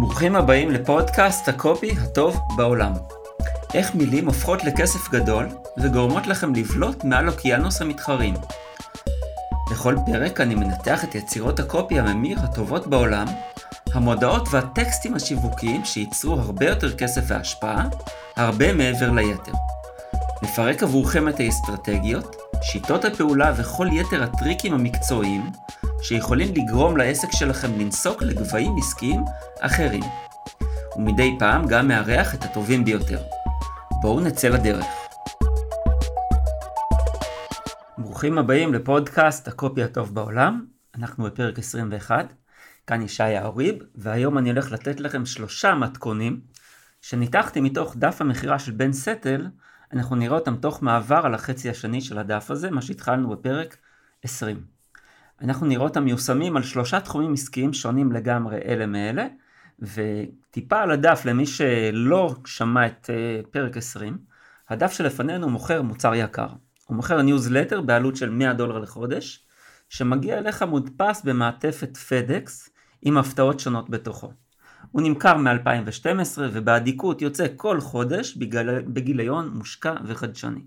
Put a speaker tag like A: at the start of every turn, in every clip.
A: ברוכים הבאים לפודקאסט הקופי הטוב בעולם. איך מילים הופכות לכסף גדול וגורמות לכם לבלוט מעל אוקיינוס המתחרים. בכל פרק אני מנתח את יצירות הקופי הממיר הטובות בעולם, המודעות והטקסטים השיווקיים שייצרו הרבה יותר כסף והשפעה, הרבה מעבר ליתר. נפרק עבורכם את האסטרטגיות, שיטות הפעולה וכל יתר הטריקים המקצועיים שיכולים לגרום לעסק שלכם לנסוק לגבהים עסקיים אחרים. ומדי פעם גם מארח את הטובים ביותר. בואו נצא לדרך. ברוכים הבאים לפודקאסט הקופי הטוב בעולם, אנחנו בפרק 21, כאן ישי האוריב, והיום אני הולך לתת לכם שלושה מתכונים שניתחתי מתוך דף המכירה של בן סטל, אנחנו נראה אותם תוך מעבר על החצי השני של הדף הזה, מה שהתחלנו בפרק 20. אנחנו נראה אותם מיושמים על שלושה תחומים עסקיים שונים לגמרי אלה מאלה, וטיפה על הדף למי שלא שמע את אה, פרק 20, הדף שלפנינו מוכר מוצר יקר. הוא מוכר ניוזלטר בעלות של 100 דולר לחודש, שמגיע אליך מודפס במעטפת פדקס עם הפתעות שונות בתוכו. הוא נמכר מ-2012 ובאדיקות יוצא כל חודש בגיל... בגיליון מושקע וחדשני.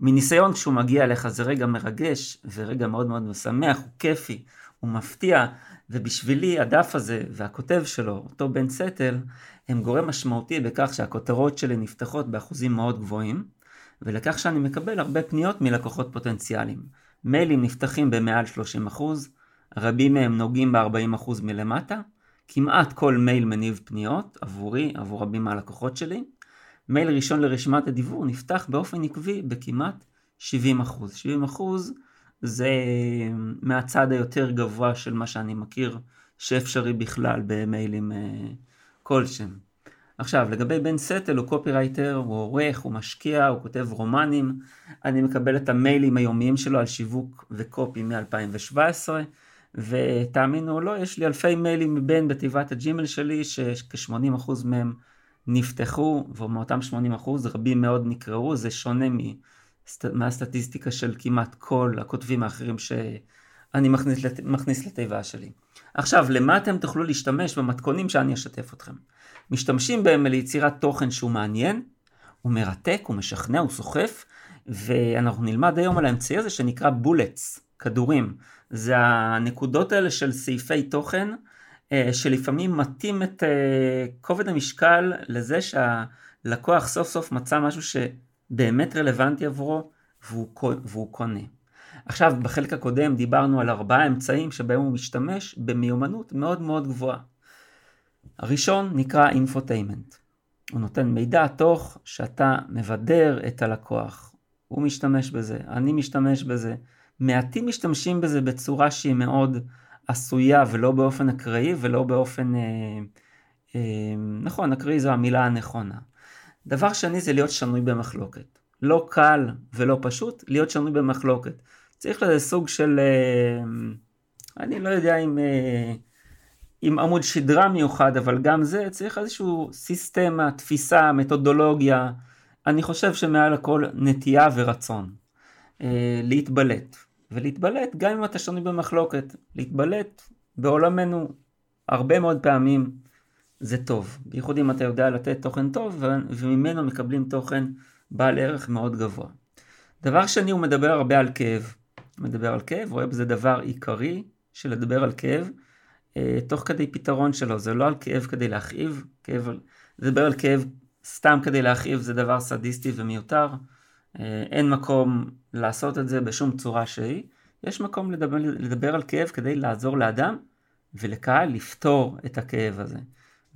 A: מניסיון כשהוא מגיע אליך זה רגע מרגש ורגע מאוד מאוד משמח, הוא כיפי, הוא מפתיע, ובשבילי הדף הזה והכותב שלו, אותו בן סטל, הם גורם משמעותי בכך שהכותרות שלי נפתחות באחוזים מאוד גבוהים, ולכך שאני מקבל הרבה פניות מלקוחות פוטנציאליים. מיילים נפתחים במעל 30%, רבים מהם נוגעים ב-40% מלמטה, כמעט כל מייל מניב פניות עבורי, עבור רבים מהלקוחות שלי. מייל ראשון לרשימת הדיוור נפתח באופן עקבי בכמעט 70 70 זה מהצד היותר גבוה של מה שאני מכיר שאפשרי בכלל במיילים אה, כלשהם. עכשיו, לגבי בן סטל, הוא קופירייטר, הוא עורך, הוא משקיע, הוא כותב רומנים. אני מקבל את המיילים היומיים שלו על שיווק וקופי מ-2017, ותאמינו או לא, יש לי אלפי מיילים מבין בתיבת הג'ימל שלי, שכ-80% מהם נפתחו, ומאותם 80% רבים מאוד נקראו, זה שונה מהסטטיסטיקה של כמעט כל הכותבים האחרים שאני מכניס, לת... מכניס לתיבה שלי. עכשיו, למה אתם תוכלו להשתמש במתכונים שאני אשתף אתכם? משתמשים בהם ליצירת תוכן שהוא מעניין, הוא מרתק, הוא משכנע, הוא סוחף, ואנחנו נלמד היום על האמצעי הזה שנקרא בולטס, כדורים. זה הנקודות האלה של סעיפי תוכן, שלפעמים מתאים את אה, כובד המשקל לזה שהלקוח סוף סוף מצא משהו שבאמת רלוונטי עבורו והוא, והוא קונה. עכשיו, בחלק הקודם דיברנו על ארבעה אמצעים שבהם הוא משתמש במיומנות מאוד מאוד גבוהה. הראשון נקרא אינפוטיימנט. הוא נותן מידע תוך שאתה מבדר את הלקוח. הוא משתמש בזה, אני משתמש בזה. מעטים משתמשים בזה בצורה שהיא מאוד עשויה ולא באופן אקראי ולא באופן... אה, אה, נכון, אקראי זו המילה הנכונה. דבר שני זה להיות שנוי במחלוקת. לא קל ולא פשוט להיות שנוי במחלוקת. צריך לזה סוג של... אה, אני לא יודע אם... אה, עם עמוד שדרה מיוחד, אבל גם זה צריך איזשהו סיסטמה, תפיסה, מתודולוגיה. אני חושב שמעל הכל נטייה ורצון. אה, להתבלט. ולהתבלט גם אם אתה שנוי במחלוקת. להתבלט בעולמנו הרבה מאוד פעמים זה טוב. בייחוד אם אתה יודע לתת תוכן טוב וממנו מקבלים תוכן בעל ערך מאוד גבוה. דבר שני הוא מדבר הרבה על כאב. מדבר על כאב, רואה בזה דבר עיקרי של לדבר על כאב. אה, תוך כדי פתרון שלו, זה לא על כאב כדי להכאיב, כאב, לדבר על כאב סתם כדי להכאיב זה דבר סדיסטי ומיותר, אין מקום לעשות את זה בשום צורה שהיא, יש מקום לדבר, לדבר על כאב כדי לעזור לאדם ולקהל לפתור את הכאב הזה,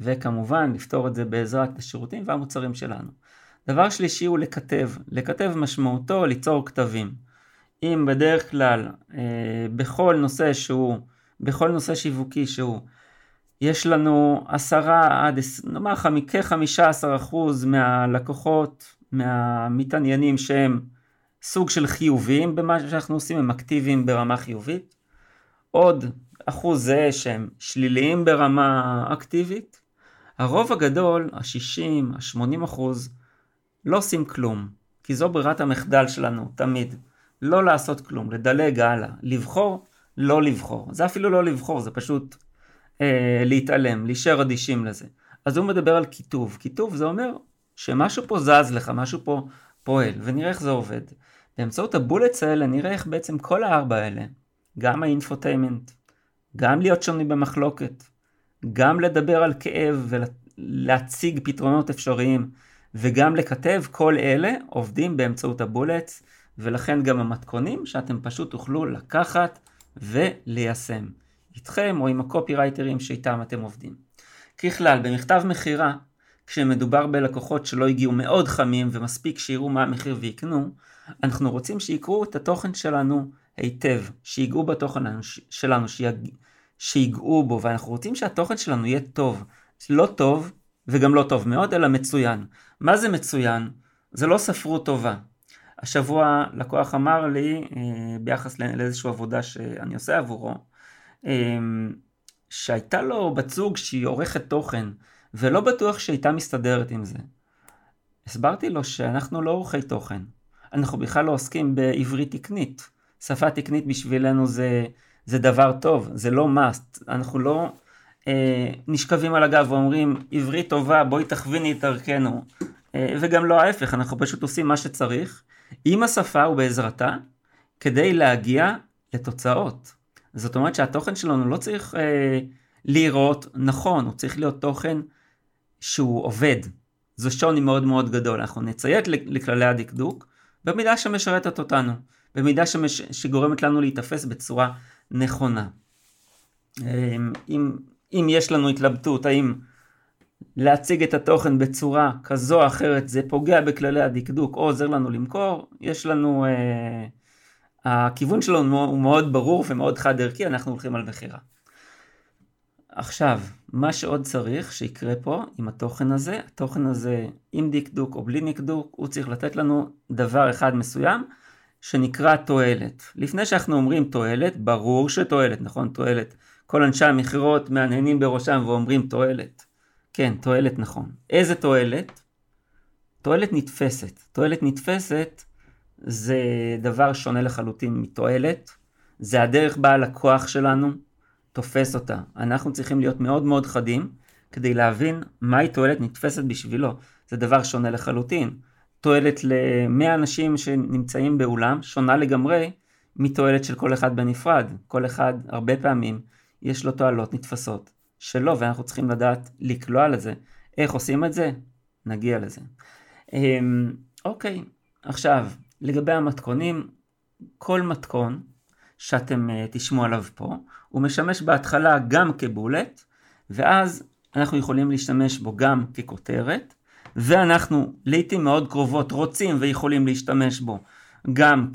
A: וכמובן לפתור את זה בעזרת השירותים והמוצרים שלנו. דבר שלישי הוא לכתב, לכתב משמעותו ליצור כתבים. אם בדרך כלל אה, בכל נושא שהוא בכל נושא שיווקי שהוא. יש לנו עשרה עד, נאמר כחמישה עשר אחוז מהלקוחות, מהמתעניינים שהם סוג של חיוביים במה שאנחנו עושים, הם אקטיביים ברמה חיובית. עוד אחוז זה שהם שליליים ברמה אקטיבית. הרוב הגדול, ה-60, ה-80 אחוז, לא עושים כלום, כי זו ברירת המחדל שלנו תמיד. לא לעשות כלום, לדלג הלאה, לבחור לא לבחור. זה אפילו לא לבחור, זה פשוט אה, להתעלם, להישאר אדישים לזה. אז הוא מדבר על כיתוב. כיתוב זה אומר שמשהו פה זז לך, משהו פה פועל, ונראה איך זה עובד. באמצעות הבולטס האלה נראה איך בעצם כל הארבע האלה, גם ה infotainment, גם להיות שונים במחלוקת, גם לדבר על כאב ולהציג פתרונות אפשריים, וגם לכתב, כל אלה עובדים באמצעות ה bullets, ולכן גם המתכונים שאתם פשוט תוכלו לקחת וליישם, איתכם או עם הקופירייטרים שאיתם אתם עובדים. ככלל, במכתב מכירה, כשמדובר בלקוחות שלא הגיעו מאוד חמים ומספיק שיראו מה המחיר ויקנו, אנחנו רוצים שיקראו את התוכן שלנו היטב, שיגעו בתוכן שלנו, שיג... שיגעו בו, ואנחנו רוצים שהתוכן שלנו יהיה טוב. לא טוב, וגם לא טוב מאוד, אלא מצוין. מה זה מצוין? זה לא ספרות טובה. השבוע לקוח אמר לי, אה, ביחס לאיזושהי עבודה שאני עושה עבורו, אה, שהייתה לו בת זוג שהיא עורכת תוכן, ולא בטוח שהייתה מסתדרת עם זה. הסברתי לו שאנחנו לא עורכי תוכן, אנחנו בכלל לא עוסקים בעברית תקנית. שפה תקנית בשבילנו זה, זה דבר טוב, זה לא must. אנחנו לא אה, נשכבים על הגב ואומרים עברית טובה בואי תכוויני את דרכנו. אה, וגם לא ההפך, אנחנו פשוט עושים מה שצריך עם השפה ובעזרתה כדי להגיע לתוצאות. זאת אומרת שהתוכן שלנו לא צריך אה, להיראות נכון, הוא צריך להיות תוכן שהוא עובד. זה שוני מאוד מאוד גדול. אנחנו נציית לכללי הדקדוק במידה שמשרתת אותנו, במידה שמש... שגורמת לנו להיתפס בצורה נכונה. אמ, אם, אם יש לנו התלבטות האם להציג את התוכן בצורה כזו או אחרת זה פוגע בכללי הדקדוק או עוזר לנו למכור, יש לנו, אה, הכיוון שלנו הוא מאוד ברור ומאוד חד ערכי, אנחנו הולכים על מכירה. עכשיו, מה שעוד צריך שיקרה פה עם התוכן הזה, התוכן הזה עם דקדוק או בלי דקדוק, הוא צריך לתת לנו דבר אחד מסוים שנקרא תועלת. לפני שאנחנו אומרים תועלת, ברור שתועלת, נכון? תועלת. כל אנשי המכירות מהנהנים בראשם ואומרים תועלת. כן, תועלת נכון. איזה תועלת? תועלת נתפסת. תועלת נתפסת זה דבר שונה לחלוטין מתועלת. זה הדרך בה הלקוח שלנו תופס אותה. אנחנו צריכים להיות מאוד מאוד חדים כדי להבין מהי תועלת נתפסת בשבילו. זה דבר שונה לחלוטין. תועלת ל-100 אנשים שנמצאים באולם שונה לגמרי מתועלת של כל אחד בנפרד. כל אחד הרבה פעמים יש לו תועלות נתפסות שלו ואנחנו צריכים לדעת לקלוע לזה. איך עושים את זה? נגיע לזה. אמ, אוקיי, עכשיו לגבי המתכונים, כל מתכון שאתם uh, תשמעו עליו פה, הוא משמש בהתחלה גם כבולט, ואז אנחנו יכולים להשתמש בו גם ככותרת, ואנחנו לעיתים מאוד קרובות רוצים ויכולים להשתמש בו גם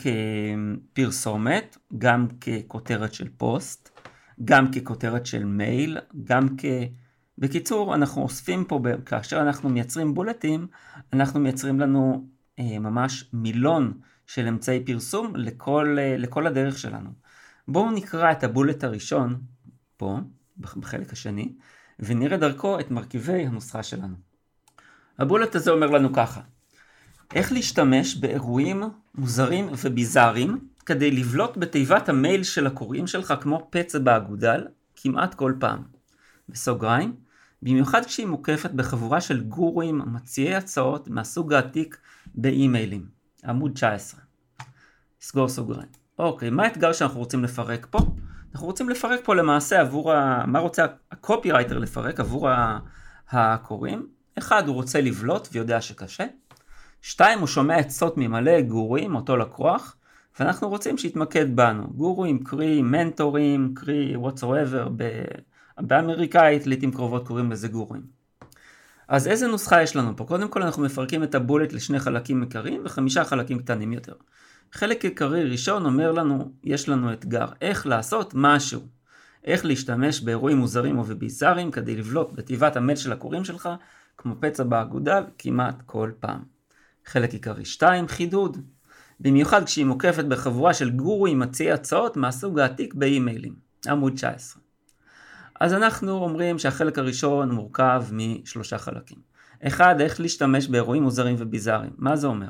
A: כפרסומת, גם ככותרת של פוסט, גם ככותרת של מייל, גם כ... בקיצור, אנחנו אוספים פה, כאשר אנחנו מייצרים בולטים, אנחנו מייצרים לנו אה, ממש מילון של אמצעי פרסום לכל, אה, לכל הדרך שלנו. בואו נקרא את הבולט הראשון, פה, בחלק השני, ונראה דרכו את מרכיבי הנוסחה שלנו. הבולט הזה אומר לנו ככה, איך להשתמש באירועים מוזרים וביזאריים כדי לבלוט בתיבת המייל של הקוראים שלך כמו פצע באגודל כמעט כל פעם. בסוגריים, במיוחד כשהיא מוקפת בחבורה של גורואים מציעי הצעות מהסוג העתיק באימיילים. עמוד 19. סגור סוגריים. אוקיי, מה האתגר שאנחנו רוצים לפרק פה? אנחנו רוצים לפרק פה למעשה עבור ה... מה רוצה הקופירייטר לפרק עבור הקוראים? אחד, הוא רוצה לבלוט ויודע שקשה. שתיים, הוא שומע עצות ממלא גורואים, אותו לקוח, ואנחנו רוצים שיתמקד בנו. גורואים, קרי מנטורים, קרי whatsoever, באמריקאית לעיתים קרובות קוראים לזה גורואים. אז איזה נוסחה יש לנו פה? קודם כל אנחנו מפרקים את הבולט לשני חלקים עיקריים וחמישה חלקים קטנים יותר. חלק עיקרי ראשון אומר לנו, יש לנו אתגר, איך לעשות משהו. איך להשתמש באירועים מוזרים ובביזאריים כדי לבלוט בתיבת המייל של הקוראים שלך כמו פצע באגודל כמעט כל פעם. חלק עיקרי 2, חידוד. במיוחד כשהיא מוקפת בחבורה של גורואים מציעי הצעות מהסוג העתיק באימיילים. עמוד 19. אז אנחנו אומרים שהחלק הראשון מורכב משלושה חלקים. אחד, איך להשתמש באירועים מוזרים וביזאריים. מה זה אומר?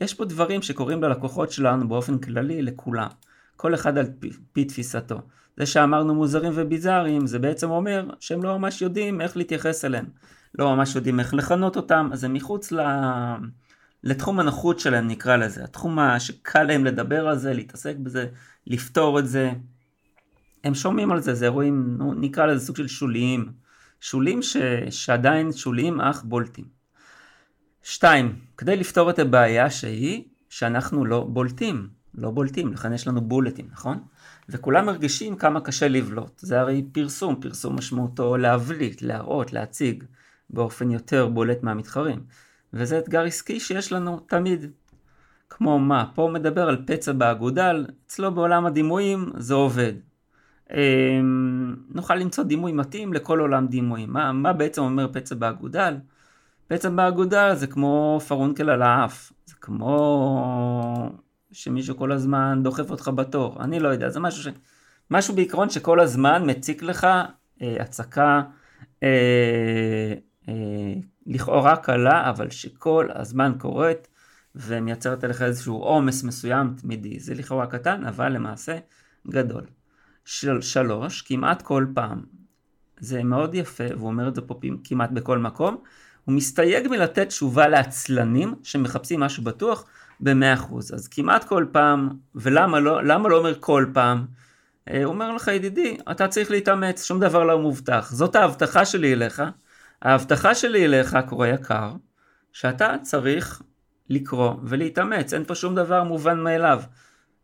A: יש פה דברים שקורים ללקוחות שלנו באופן כללי לכולם. כל אחד על פי, פי תפיסתו. זה שאמרנו מוזרים וביזאריים, זה בעצם אומר שהם לא ממש יודעים איך להתייחס אליהם. לא ממש יודעים איך לכנות אותם, אז הם מחוץ ל... לתחום הנוחות שלהם נקרא לזה, התחום שקל להם לדבר על זה, להתעסק בזה, לפתור את זה. הם שומעים על זה, זה אירועים, נקרא לזה סוג של שוליים. שוליים ש... שעדיין שוליים אך בולטים. שתיים, כדי לפתור את הבעיה שהיא שאנחנו לא בולטים, לא בולטים, לכן יש לנו בולטים, נכון? וכולם מרגישים כמה קשה לבלוט. זה הרי פרסום, פרסום משמעותו להבליט, להראות, להציג באופן יותר בולט מהמתחרים. וזה אתגר עסקי שיש לנו תמיד. כמו מה? פה הוא מדבר על פצע באגודל, אצלו בעולם הדימויים זה עובד. אמ, נוכל למצוא דימוי מתאים לכל עולם דימויים. מה, מה בעצם אומר פצע באגודל? פצע באגודל זה כמו פרונקל על האף, זה כמו שמישהו כל הזמן דוחף אותך בתור, אני לא יודע, זה משהו, ש... משהו בעיקרון שכל הזמן מציק לך אה, הצקה אה, אה, לכאורה קלה, אבל שכל הזמן קורית ומייצרת עליך איזשהו עומס מסוים תמידי. זה לכאורה קטן, אבל למעשה גדול. של שלוש, כמעט כל פעם. זה מאוד יפה, והוא אומר את זה פה כמעט בכל מקום. הוא מסתייג מלתת תשובה לעצלנים שמחפשים משהו בטוח ב-100%. אז כמעט כל פעם, ולמה לא, למה לא אומר כל פעם? אה, הוא אומר לך ידידי, אתה צריך להתאמץ, שום דבר לא מובטח. זאת ההבטחה שלי אליך. ההבטחה שלי אליך, קורא יקר, שאתה צריך לקרוא ולהתאמץ, אין פה שום דבר מובן מאליו.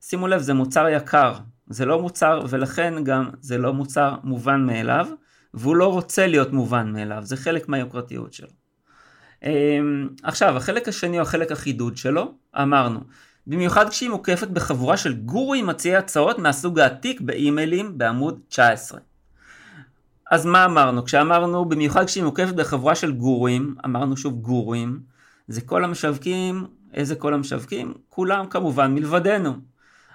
A: שימו לב, זה מוצר יקר, זה לא מוצר, ולכן גם זה לא מוצר מובן מאליו, והוא לא רוצה להיות מובן מאליו, זה חלק מהיוקרתיות שלו. אמ, עכשיו, החלק השני הוא החלק החידוד שלו, אמרנו, במיוחד כשהיא מוקפת בחבורה של גורואים מציעי הצעות מהסוג העתיק באימיילים בעמוד 19. אז מה אמרנו? כשאמרנו, במיוחד כשהיא מוקפת בחבורה של גורואים, אמרנו שוב גורואים, זה כל המשווקים, איזה כל המשווקים? כולם כמובן מלבדנו.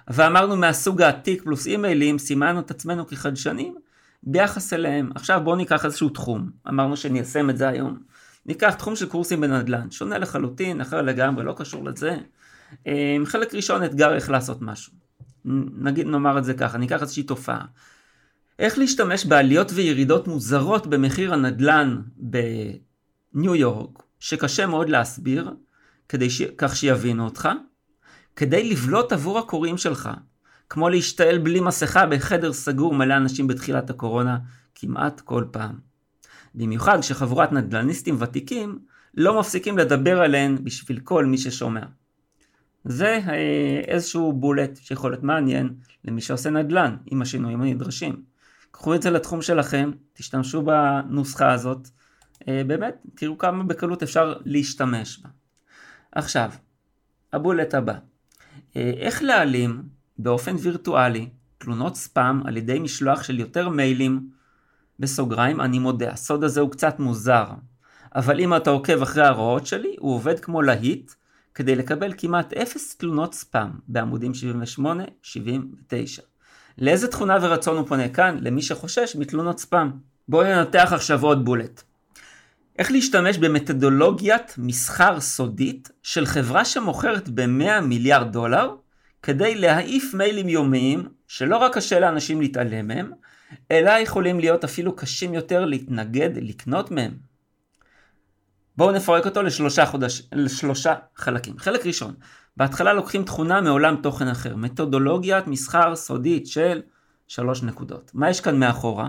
A: ואמרנו מהסוג העתיק פלוס אימיילים, סימנו את עצמנו כחדשנים ביחס אליהם. עכשיו בואו ניקח איזשהו תחום, אמרנו שניישם את זה היום. ניקח תחום של קורסים בנדל"ן, שונה לחלוטין, אחר לגמרי, לא קשור לזה. אה, חלק ראשון, אתגר איך לעשות משהו. נגיד, נאמר את זה ככה, ניקח איזושהי תופעה. איך להשתמש בעליות וירידות מוזרות במחיר הנדל"ן בניו יורק, שקשה מאוד להסביר, כדי ש... כך שיבינו אותך, כדי לבלוט עבור הקוראים שלך, כמו להשתעל בלי מסכה בחדר סגור מלא אנשים בתחילת הקורונה, כמעט כל פעם. במיוחד כשחבורת נדל"ניסטים ותיקים לא מפסיקים לדבר עליהן בשביל כל מי ששומע. זה אה, איזשהו בולט שיכול להיות מעניין למי שעושה נדל"ן עם השינויים הנדרשים. קחו את זה לתחום שלכם, תשתמשו בנוסחה הזאת, אה, באמת, תראו כמה בקלות אפשר להשתמש בה. עכשיו, הבולט הבא, איך להעלים באופן וירטואלי תלונות ספאם על ידי משלוח של יותר מיילים, בסוגריים, אני מודה, הסוד הזה הוא קצת מוזר, אבל אם אתה עוקב אחרי ההוראות שלי, הוא עובד כמו להיט, כדי לקבל כמעט אפס תלונות ספאם בעמודים 78-79. לאיזה תכונה ורצון הוא פונה כאן? למי שחושש מתלונות ספאם. בואו ננתח עכשיו עוד בולט. איך להשתמש במתודולוגיית מסחר סודית של חברה שמוכרת ב-100 מיליארד דולר כדי להעיף מיילים יומיים שלא רק קשה לאנשים להתעלם מהם, אלא יכולים להיות אפילו קשים יותר להתנגד לקנות מהם. בואו נפרק אותו לשלושה, חודש, לשלושה חלקים. חלק ראשון, בהתחלה לוקחים תכונה מעולם תוכן אחר, מתודולוגיית מסחר סודית של שלוש נקודות. מה יש כאן מאחורה?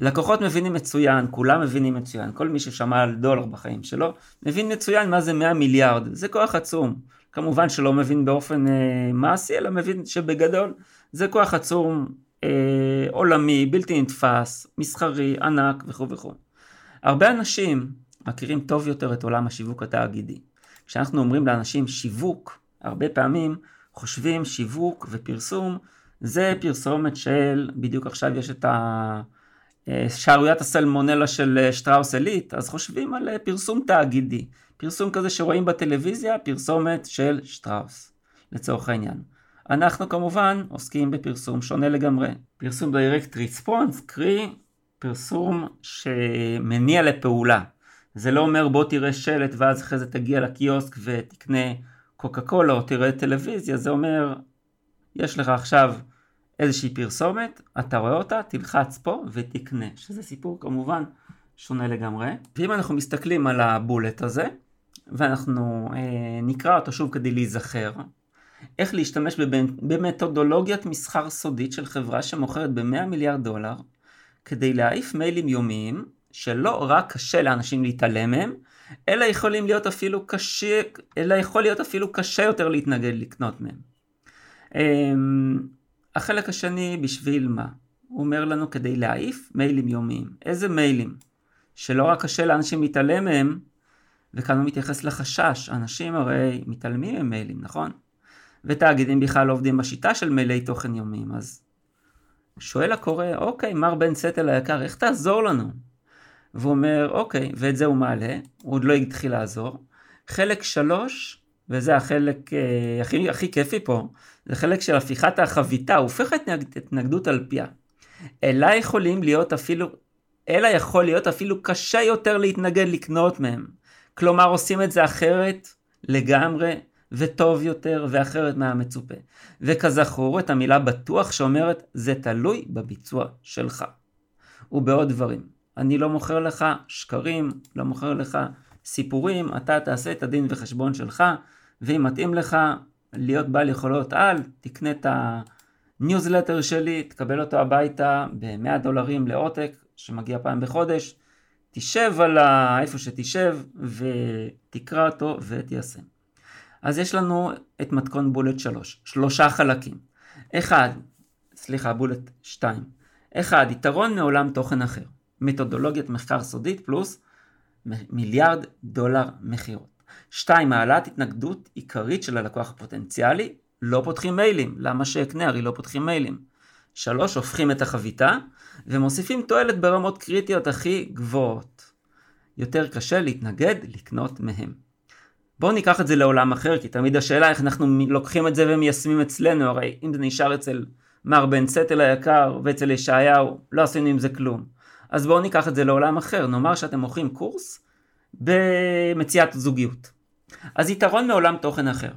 A: לקוחות מבינים מצוין, כולם מבינים מצוין, כל מי ששמע על דולר בחיים שלו, מבין מצוין מה זה 100 מיליארד, זה כוח עצום. כמובן שלא מבין באופן אה, מעשי, אלא מבין שבגדול זה כוח עצום אה, עולמי, בלתי נתפס, מסחרי, ענק וכו' וכו'. הרבה אנשים מכירים טוב יותר את עולם השיווק התאגידי. כשאנחנו אומרים לאנשים שיווק, הרבה פעמים חושבים שיווק ופרסום זה פרסומת של, בדיוק עכשיו יש את ה... שערוריית הסלמונלה של אה, שטראוס אליט, אז חושבים על אה, פרסום תאגידי. פרסום כזה שרואים בטלוויזיה, פרסומת של שטראוס, לצורך העניין. אנחנו כמובן עוסקים בפרסום שונה לגמרי. פרסום direct response, קרי פרסום שמניע לפעולה. זה לא אומר בוא תראה שלט ואז אחרי זה תגיע לקיוסק ותקנה קוקה קולה או תראה טלוויזיה, זה אומר יש לך עכשיו איזושהי פרסומת, אתה רואה אותה, תלחץ פה ותקנה, שזה סיפור כמובן שונה לגמרי. ואם אנחנו מסתכלים על הבולט הזה, ואנחנו אה, נקרא אותו שוב כדי להיזכר, איך להשתמש במתודולוגיית מסחר סודית של חברה שמוכרת ב-100 מיליארד דולר, כדי להעיף מיילים יומיים, שלא רק קשה לאנשים להתעלם מהם, אלא יכולים להיות אפילו קשה, אלא יכול להיות אפילו קשה יותר להתנגד לקנות מהם. אמ, החלק השני בשביל מה? הוא אומר לנו כדי להעיף מיילים יומיים. איזה מיילים? שלא רק קשה לאנשים להתעלם מהם, וכאן הוא מתייחס לחשש, אנשים הרי מתעלמים ממיילים, נכון? ותאגידים בכלל לא עובדים בשיטה של מיילי תוכן יומיים, אז שואל הקורא, אוקיי, מר בן סטל היקר, איך תעזור לנו? והוא אומר, אוקיי, ואת זה הוא מעלה, הוא עוד לא התחיל לעזור. חלק שלוש, וזה החלק אה, הכי, הכי כיפי פה, זה חלק של הפיכת החביתה, הוא הופך את התנגדות על פיה. אלא יכולים להיות אפילו, אלא יכול להיות אפילו קשה יותר להתנגד לקנות מהם. כלומר עושים את זה אחרת לגמרי וטוב יותר ואחרת מהמצופה. וכזכור את המילה בטוח שאומרת זה תלוי בביצוע שלך. ובעוד דברים. אני לא מוכר לך שקרים, לא מוכר לך סיפורים, אתה תעשה את הדין וחשבון שלך, ואם מתאים לך להיות בעל יכולות על, תקנה את הניוזלטר שלי, תקבל אותו הביתה ב-100 דולרים לעותק, שמגיע פעם בחודש, תשב על ה... איפה שתשב ותקרא אותו ותיישם. אז יש לנו את מתכון bullet 3, שלושה חלקים. אחד, סליחה, bullet 2. אחד, יתרון מעולם תוכן אחר. מתודולוגיית מחקר סודית פלוס מיליארד דולר מכירות. שתיים, העלאת התנגדות עיקרית של הלקוח הפוטנציאלי, לא פותחים מיילים, למה שאקנה הרי לא פותחים מיילים. שלוש, הופכים את החביתה ומוסיפים תועלת ברמות קריטיות הכי גבוהות. יותר קשה להתנגד לקנות מהם. בואו ניקח את זה לעולם אחר, כי תמיד השאלה איך אנחנו לוקחים את זה ומיישמים אצלנו, הרי אם זה נשאר אצל מר בן סטל היקר ואצל ישעיהו, לא עשינו עם זה כלום. אז בואו ניקח את זה לעולם אחר, נאמר שאתם מוכרים קורס במציאת זוגיות. אז יתרון מעולם תוכן אחר.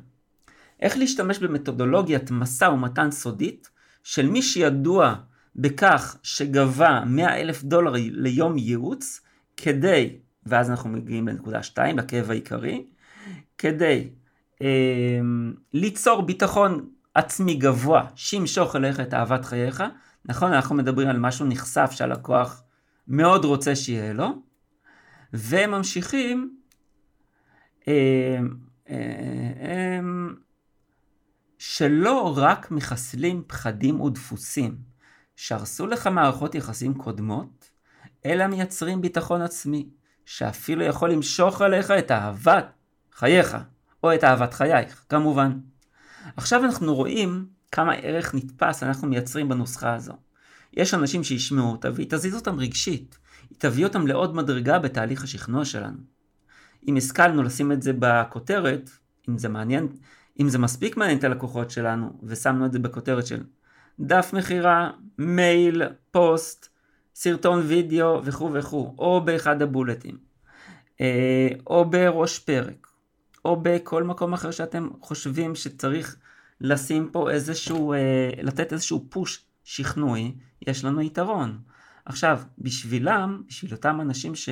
A: איך להשתמש במתודולוגיית משא ומתן סודית של מי שידוע בכך שגבה 100 אלף דולר ליום ייעוץ כדי, ואז אנחנו מגיעים לנקודה 2, לכאב העיקרי, כדי אה, ליצור ביטחון עצמי גבוה שימשוך אליך את אהבת חייך. נכון, אנחנו מדברים על משהו נחשף שהלקוח מאוד רוצה שיהיה לו, וממשיכים שלא רק מחסלים פחדים ודפוסים שהרסו לך מערכות יחסים קודמות, אלא מייצרים ביטחון עצמי, שאפילו יכול למשוך עליך את אהבת חייך, או את אהבת חייך, כמובן. עכשיו אנחנו רואים כמה ערך נתפס אנחנו מייצרים בנוסחה הזו. יש אנשים שישמעו אותה והיא תזיז אותם רגשית. היא תביא אותם לעוד מדרגה בתהליך השכנוע שלנו. אם השכלנו לשים את זה בכותרת, אם זה מעניין, אם זה מספיק מעניין את הלקוחות שלנו, ושמנו את זה בכותרת של דף מכירה, מייל, פוסט, סרטון וידאו וכו' וכו', או באחד הבולטים, אה, או בראש פרק, או בכל מקום אחר שאתם חושבים שצריך לשים פה איזשהו, אה, לתת איזשהו פוש שכנועי, יש לנו יתרון. עכשיו, בשבילם, בשביל אותם אנשים ש,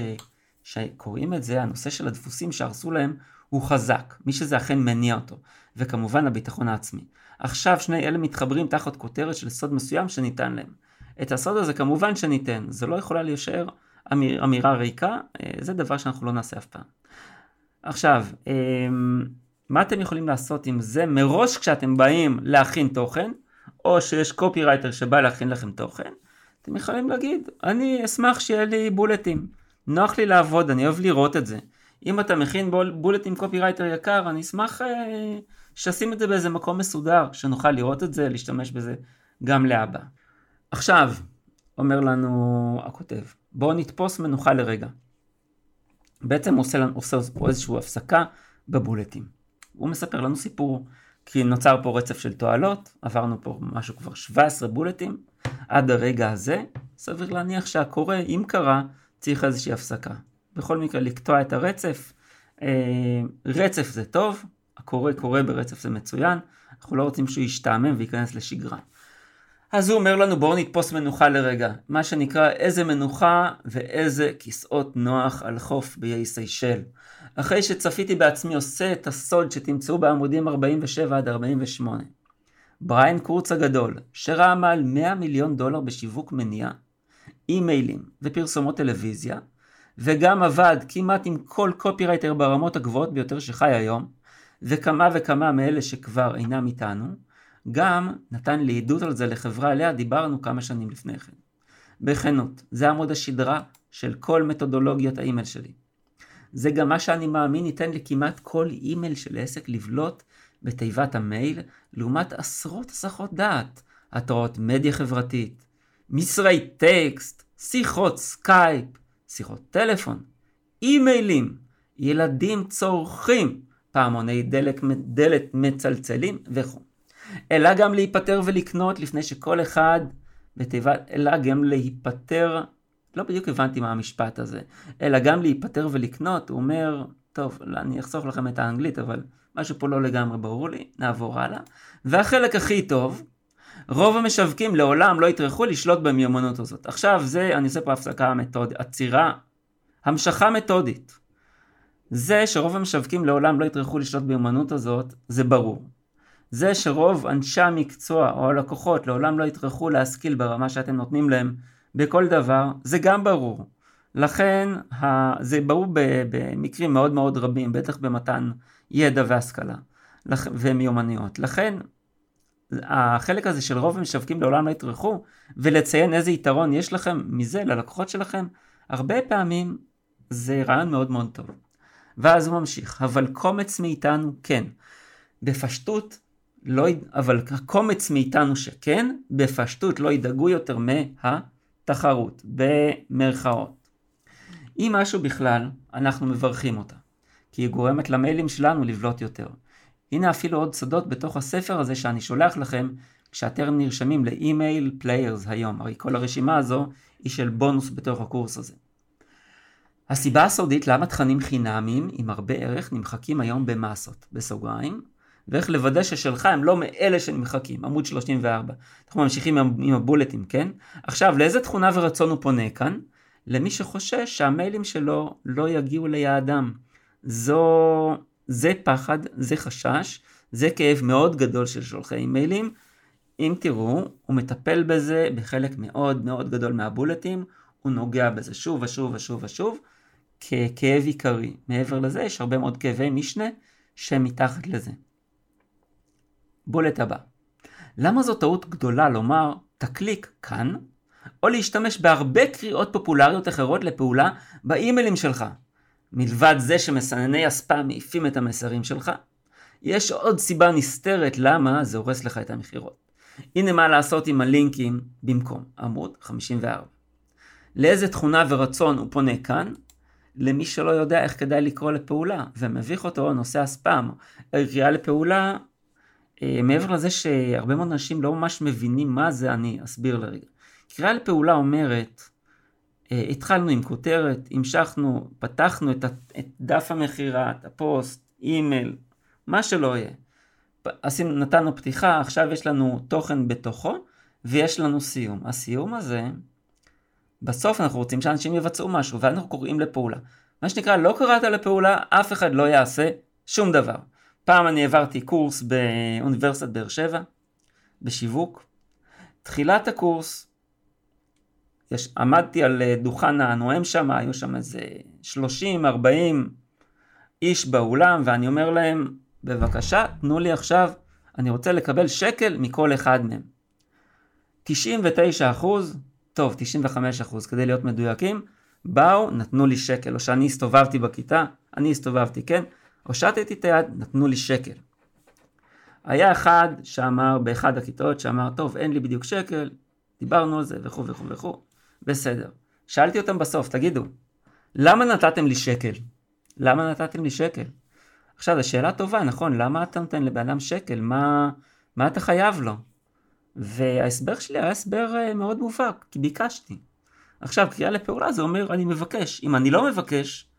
A: שקוראים את זה, הנושא של הדפוסים שהרסו להם הוא חזק, מי שזה אכן מניע אותו, וכמובן הביטחון העצמי. עכשיו שני אלה מתחברים תחת כותרת של סוד מסוים שניתן להם. את הסוד הזה כמובן שניתן, זה לא יכולה להישאר אמיר, אמירה ריקה, אה, זה דבר שאנחנו לא נעשה אף פעם. עכשיו, אמ, מה אתם יכולים לעשות עם זה מראש כשאתם באים להכין תוכן, או שיש קופירייטר שבא להכין לכם תוכן, אתם יכולים להגיד, אני אשמח שיהיה לי בולטים. נוח לי לעבוד, אני אוהב לראות את זה. אם אתה מכין bull, בולטים קופירייטר יקר, אני אשמח אה, שתשים את זה באיזה מקום מסודר, שנוכל לראות את זה, להשתמש בזה גם להבא. עכשיו, אומר לנו הכותב, בואו נתפוס מנוחה לרגע. בעצם הוא עושה, עושה פה איזושהי הפסקה בבולטים. הוא מספר לנו סיפור, כי נוצר פה רצף של תועלות, עברנו פה משהו כבר 17 בולטים, עד הרגע הזה, סביר להניח שהקורא, אם קרה, צריך איזושהי הפסקה. בכל מקרה, לקטוע את הרצף. אה, רצף זה טוב, הקורא קורא ברצף זה מצוין, אנחנו לא רוצים שהוא ישתעמם וייכנס לשגרה. אז הוא אומר לנו בואו נתפוס מנוחה לרגע, מה שנקרא איזה מנוחה ואיזה כיסאות נוח על חוף באיי סיישל. אחרי שצפיתי בעצמי עושה את הסוד שתמצאו בעמודים 47 עד 48. בריין קורץ הגדול, שראה מעל 100 מיליון דולר בשיווק מניעה, אימיילים ופרסומות טלוויזיה, וגם עבד כמעט עם כל קופירייטר ברמות הגבוהות ביותר שחי היום, וכמה וכמה מאלה שכבר אינם איתנו, גם נתן לי עדות על זה לחברה עליה דיברנו כמה שנים לפני כן. בכנות, זה עמוד השדרה של כל מתודולוגיית האימייל שלי. זה גם מה שאני מאמין ייתן לכמעט כל אימייל של עסק לבלוט בתיבת המייל, לעומת עשרות הסחות דעת, התראות מדיה חברתית, מסרי טקסט, שיחות סקייפ, שיחות טלפון, אימיילים, ילדים צורחים, פעמוני דלק, דלת מצלצלים וכו'. אלא גם להיפטר ולקנות לפני שכל אחד בתיבת, אלא גם להיפטר, לא בדיוק הבנתי מה המשפט הזה, אלא גם להיפטר ולקנות, הוא אומר, טוב, אני אחסוך לכם את האנגלית, אבל משהו פה לא לגמרי ברור לי, נעבור הלאה. והחלק הכי טוב, רוב המשווקים לעולם לא יטרחו לשלוט במיומנות הזאת. עכשיו זה, אני עושה פה הפסקה מתודית, עצירה, המשכה מתודית. זה שרוב המשווקים לעולם לא יטרחו לשלוט במיומנות הזאת, זה ברור. זה שרוב אנשי המקצוע או הלקוחות לעולם לא יטרחו להשכיל ברמה שאתם נותנים להם בכל דבר, זה גם ברור. לכן זה ברור במקרים מאוד מאוד רבים, בטח במתן ידע והשכלה ומיומנויות. לכן החלק הזה של רוב המשווקים לעולם לא יטרחו ולציין איזה יתרון יש לכם מזה ללקוחות שלכם, הרבה פעמים זה רעיון מאוד מאוד טוב. ואז הוא ממשיך, אבל קומץ מאיתנו כן. בפשטות לא, אבל הקומץ מאיתנו שכן, בפשטות לא ידאגו יותר מהתחרות, במרכאות. אם משהו בכלל, אנחנו מברכים אותה, כי היא גורמת למיילים שלנו לבלוט יותר. הנה אפילו עוד סודות בתוך הספר הזה שאני שולח לכם כשאתם נרשמים ל Email Players היום, הרי כל הרשימה הזו היא של בונוס בתוך הקורס הזה. הסיבה הסודית למה תכנים חינמיים עם הרבה ערך נמחקים היום במסות, בסוגריים, ואיך לוודא ששלך הם לא מאלה שנמחקים, עמוד 34. אנחנו ממשיכים עם, הבולטים, כן? עכשיו, לאיזה תכונה ורצון הוא פונה כאן? למי שחושש שהמיילים שלו לא יגיעו ליעדם. זו, זה פחד, זה חשש, זה כאב מאוד גדול של שולחי אימיילים. אם תראו, הוא מטפל בזה בחלק מאוד מאוד גדול מהבולטים, הוא נוגע בזה שוב ושוב ושוב ושוב, ככאב עיקרי. מעבר לזה, יש הרבה מאוד כאבי משנה שהם מתחת לזה. בולט הבא. למה זו טעות גדולה לומר תקליק כאן, או להשתמש בהרבה קריאות פופולריות אחרות לפעולה באימיילים שלך? מלבד זה שמסנני הספאם מעיפים את המסרים שלך, יש עוד סיבה נסתרת למה זה הורס לך את המכירות. הנה מה לעשות עם הלינקים במקום, עמוד 54. לאיזה תכונה ורצון הוא פונה כאן? למי שלא יודע איך כדאי לקרוא לפעולה, ומביך אותו נושא הספאם. קריאה לפעולה אה, מעבר לזה שהרבה מאוד אנשים לא ממש מבינים מה זה, אני אסביר לרגע. קריאה לפעולה אומרת, התחלנו עם כותרת, המשכנו, פתחנו את, את דף המכירה, את הפוסט, אימייל, מה שלא יהיה. עשינו, נתנו פתיחה, עכשיו יש לנו תוכן בתוכו, ויש לנו סיום. הסיום הזה, בסוף אנחנו רוצים שאנשים יבצעו משהו, ואנחנו קוראים לפעולה. מה שנקרא, לא קראת לפעולה, אף אחד לא יעשה שום דבר. פעם אני העברתי קורס באוניברסיטת באר שבע, בשיווק. תחילת הקורס, יש, עמדתי על אה, דוכן הנואם שם, היו שם איזה 30-40 איש באולם, ואני אומר להם, בבקשה, תנו לי עכשיו, אני רוצה לקבל שקל מכל אחד מהם. 99 אחוז, טוב, 95 אחוז, כדי להיות מדויקים, באו, נתנו לי שקל, או שאני הסתובבתי בכיתה, אני הסתובבתי, כן? הושטתי את היד, נתנו לי שקל. היה אחד שאמר, באחד הכיתות, שאמר, טוב, אין לי בדיוק שקל, דיברנו על זה, וכו' וכו' וכו', בסדר. שאלתי אותם בסוף, תגידו, למה נתתם לי שקל? למה נתתם לי שקל? עכשיו, זו שאלה טובה, נכון? למה אתה נותן לבן אדם שקל? מה, מה אתה חייב לו? וההסבר שלי היה הסבר אה, מאוד מובהק, כי ביקשתי. עכשיו, קריאה לפעולה זה אומר, אני מבקש. אם אני לא מבקש,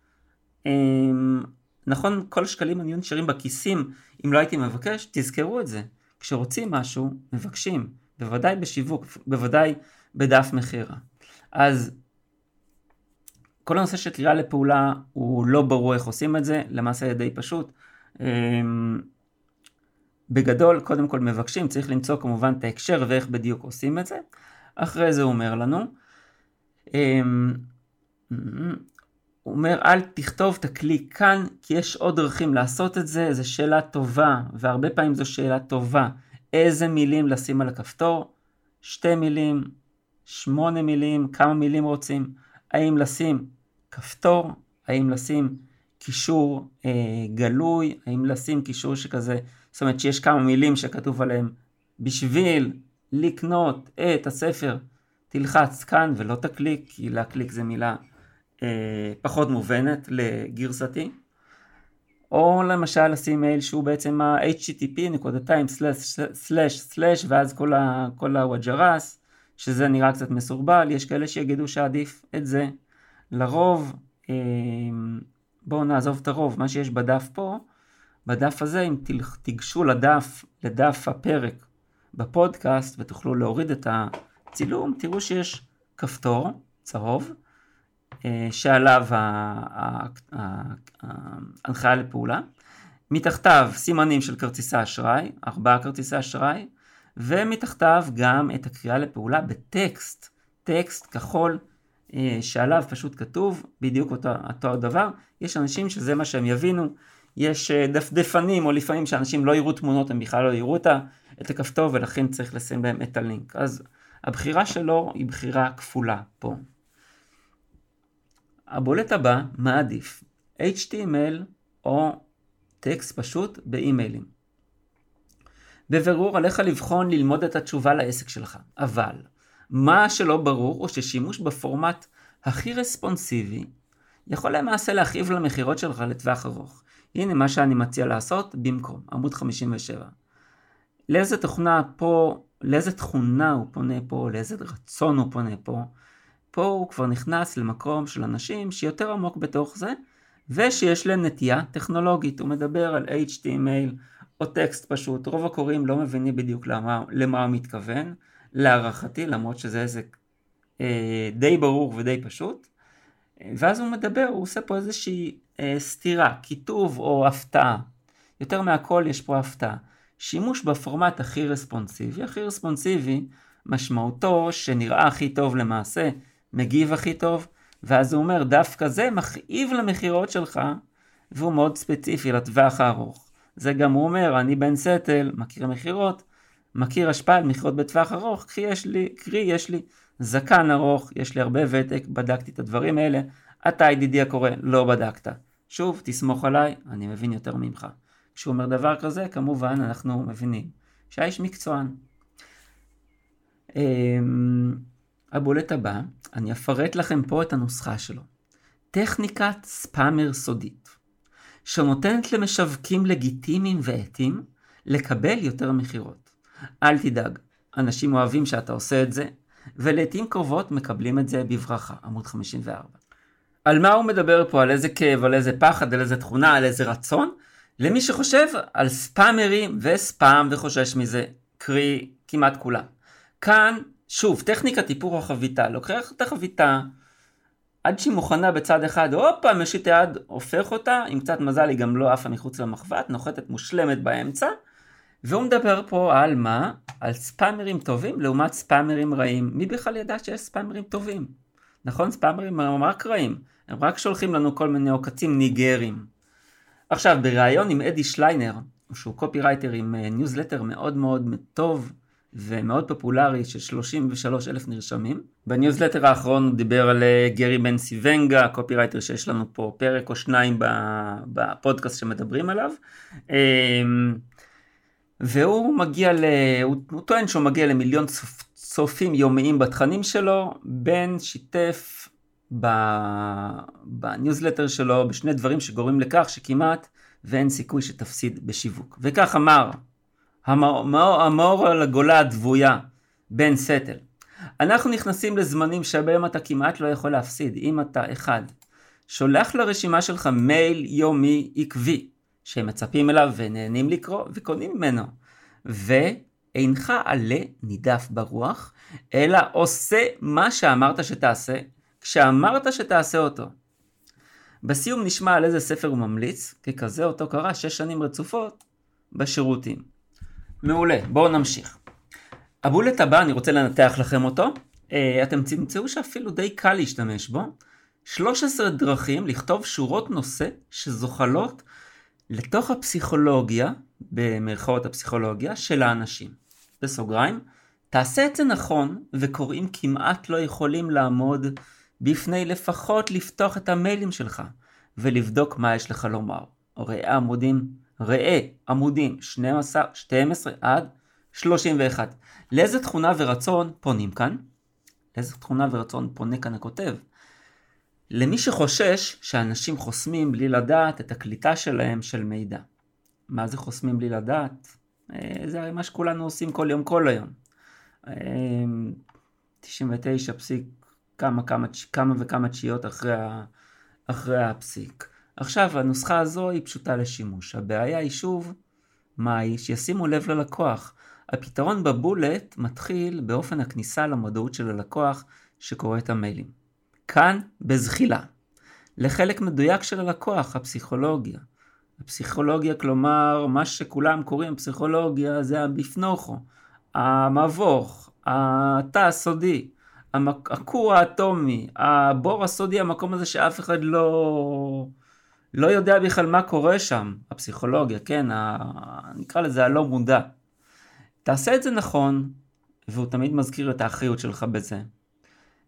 A: אמ, נכון, כל השקלים היו נשארים בכיסים אם לא הייתי מבקש, תזכרו את זה. כשרוצים משהו, מבקשים, בוודאי בשיווק, בוודאי בדף מכירה. אז כל הנושא של קריאה לפעולה הוא לא ברור איך עושים את זה, למעשה די פשוט. אמ, בגדול, קודם כל מבקשים, צריך למצוא כמובן את ההקשר ואיך בדיוק עושים את זה. אחרי זה הוא אומר לנו, אמ, הוא אומר, אל תכתוב את הכלי כאן, כי יש עוד דרכים לעשות את זה, זו שאלה טובה, והרבה פעמים זו שאלה טובה. איזה מילים לשים על הכפתור? שתי מילים, שמונה מילים, כמה מילים רוצים? האם לשים כפתור? האם לשים קישור אה, גלוי? האם לשים קישור שכזה, זאת אומרת שיש כמה מילים שכתוב עליהם בשביל לקנות את הספר, תלחץ כאן ולא תקליק, כי להקליק זה מילה אה, פחות מובנת לגרסתי. או למשל לשים מייל שהוא בעצם ה-http נקודתיים סלאש סלאש ואז כל, ה, כל הווג'רס שזה נראה קצת מסורבל, יש כאלה שיגידו שעדיף את זה. לרוב, אה, בואו נעזוב את הרוב, מה שיש בדף פה, בדף הזה אם תיגשו לדף, לדף הפרק בפודקאסט ותוכלו להוריד את הצילום, תראו שיש כפתור צהוב אה, שעליו ההנחיה לפעולה. מתחתיו סימנים של כרטיסי אשראי, ארבעה כרטיסי אשראי, ומתחתיו גם את הקריאה לפעולה בטקסט, טקסט כחול אה, שעליו פשוט כתוב בדיוק אותו, אותו הדבר. יש אנשים שזה מה שהם יבינו, יש אה, דפדפנים או לפעמים שאנשים לא יראו תמונות, הם בכלל לא יראו את הכפתור ולכן צריך לשים בהם את הלינק. אז הבחירה שלו היא בחירה כפולה פה. הבולט הבא, מה עדיף? HTML או טקסט פשוט באימיילים. בבירור עליך לבחון ללמוד את התשובה לעסק שלך, אבל מה שלא ברור הוא ששימוש בפורמט הכי רספונסיבי יכול למעשה להכאיב למכירות שלך לטווח ארוך. הנה מה שאני מציע לעשות במקום, עמוד 57. לאיזה תוכנה פה, לאיזה תכונה הוא פונה פה, לאיזה רצון הוא פונה פה, פה הוא כבר נכנס למקום של אנשים שיותר עמוק בתוך זה, ושיש להם נטייה טכנולוגית. הוא מדבר על HTML או טקסט פשוט. רוב הקוראים לא מבינים בדיוק למה, למה הוא מתכוון, להערכתי, למרות שזה איזה אה, די ברור ודי פשוט. ואז הוא מדבר, הוא עושה פה איזושהי אה, סתירה, כיתוב או הפתעה. יותר מהכל יש פה הפתעה. שימוש בפורמט הכי רספונסיבי, הכי רספונסיבי משמעותו שנראה הכי טוב למעשה, מגיב הכי טוב, ואז הוא אומר, דווקא זה מכאיב למכירות שלך, והוא מאוד ספציפי לטווח הארוך. זה גם הוא אומר, אני בן סטל, מכיר מכירות, מכיר השפעה על מכירות בטווח ארוך, קרי יש לי, קרי יש לי זקן ארוך, יש לי הרבה ותק, בדקתי את הדברים האלה, אתה ידידי הקורא, לא בדקת. שוב, תסמוך עליי, אני מבין יותר ממך. כשהוא אומר דבר כזה, כמובן אנחנו מבינים שהאיש מקצוען. אמ, הבולט הבא, אני אפרט לכם פה את הנוסחה שלו. טכניקת ספאמר סודית, שנותנת למשווקים לגיטימיים ואתיים לקבל יותר מכירות. אל תדאג, אנשים אוהבים שאתה עושה את זה, ולעיתים קרובות מקבלים את זה בברכה, עמוד 54. על מה הוא מדבר פה? על איזה כאב, על איזה פחד, על איזה תכונה, על איזה רצון? למי שחושב על ספאמרים וספאם וחושש מזה, קרי כמעט כולם. כאן שוב, טכניקת היפוך החביתה, לוקח את החביתה עד שהיא מוכנה בצד אחד, הופה, משיט היד, הופך אותה, עם קצת מזל היא גם לא עפה מחוץ למחבת, נוחתת מושלמת באמצע, והוא מדבר פה על מה? על ספאמרים טובים לעומת ספאמרים רעים. מי בכלל ידע שיש ספאמרים טובים? נכון? ספאמרים הם רק רעים, הם רק שולחים לנו כל מיני עוקצים ניגרים. עכשיו, בריאיון עם אדי שליינר, שהוא קופירייטר עם ניוזלטר אה, מאוד מאוד טוב, ומאוד פופולרי של 33 אלף נרשמים. בניוזלטר האחרון הוא דיבר על אה, גרי בנסיבנגה, קופירייטר שיש לנו פה פרק או שניים בפודקאסט שמדברים עליו. אמ, והוא מגיע ל... הוא, הוא טוען שהוא מגיע למיליון צופים יומיים בתכנים שלו, בן שיתף בניוזלטר שלו בשני דברים שגורמים לכך שכמעט ואין סיכוי שתפסיד בשיווק. וכך אמר המאור על הגולה הדבויה, בן סטל. אנחנו נכנסים לזמנים שבהם אתה כמעט לא יכול להפסיד, אם אתה אחד. שולח לרשימה שלך מייל יומי עקבי, שהם מצפים אליו ונהנים לקרוא וקונים ממנו. אינך עלה נידף ברוח, אלא עושה מה שאמרת שתעשה, כשאמרת שתעשה אותו. בסיום נשמע על איזה ספר הוא ממליץ, ככזה אותו קרא שש שנים רצופות בשירותים. מעולה, בואו נמשיך. הבולט הבא, אני רוצה לנתח לכם אותו. אה, אתם תמצאו שאפילו די קל להשתמש בו. 13 דרכים לכתוב שורות נושא שזוחלות לתוך הפסיכולוגיה, במרכאות הפסיכולוגיה, של האנשים. בסוגריים, תעשה את זה נכון, וקוראים כמעט לא יכולים לעמוד בפני לפחות לפתוח את המיילים שלך, ולבדוק מה יש לך לומר. ראה עמודים, ראה עמודים 12, 12 עד 31. לאיזה תכונה ורצון פונים כאן? לאיזה תכונה ורצון פונה כאן הכותב? למי שחושש שאנשים חוסמים בלי לדעת את הקליטה שלהם של מידע. מה זה חוסמים בלי לדעת? אה, זה הרי מה שכולנו עושים כל יום כל היום. 99 אה, פסיק כמה, כמה, כמה וכמה תשיעות אחרי, אחרי הפסיק. עכשיו הנוסחה הזו היא פשוטה לשימוש. הבעיה היא שוב, מה היא? שישימו לב ללקוח. הפתרון בבולט מתחיל באופן הכניסה למודעות של הלקוח שקורא את המיילים. כאן בזחילה. לחלק מדויק של הלקוח, הפסיכולוגיה. הפסיכולוגיה, כלומר, מה שכולם קוראים פסיכולוגיה זה הביפנוכו, המבוך, התא הסודי, הכור האטומי, הבור הסודי, המקום הזה שאף אחד לא, לא יודע בכלל מה קורה שם, הפסיכולוגיה, כן, ה, נקרא לזה הלא מודע. תעשה את זה נכון, והוא תמיד מזכיר את האחריות שלך בזה.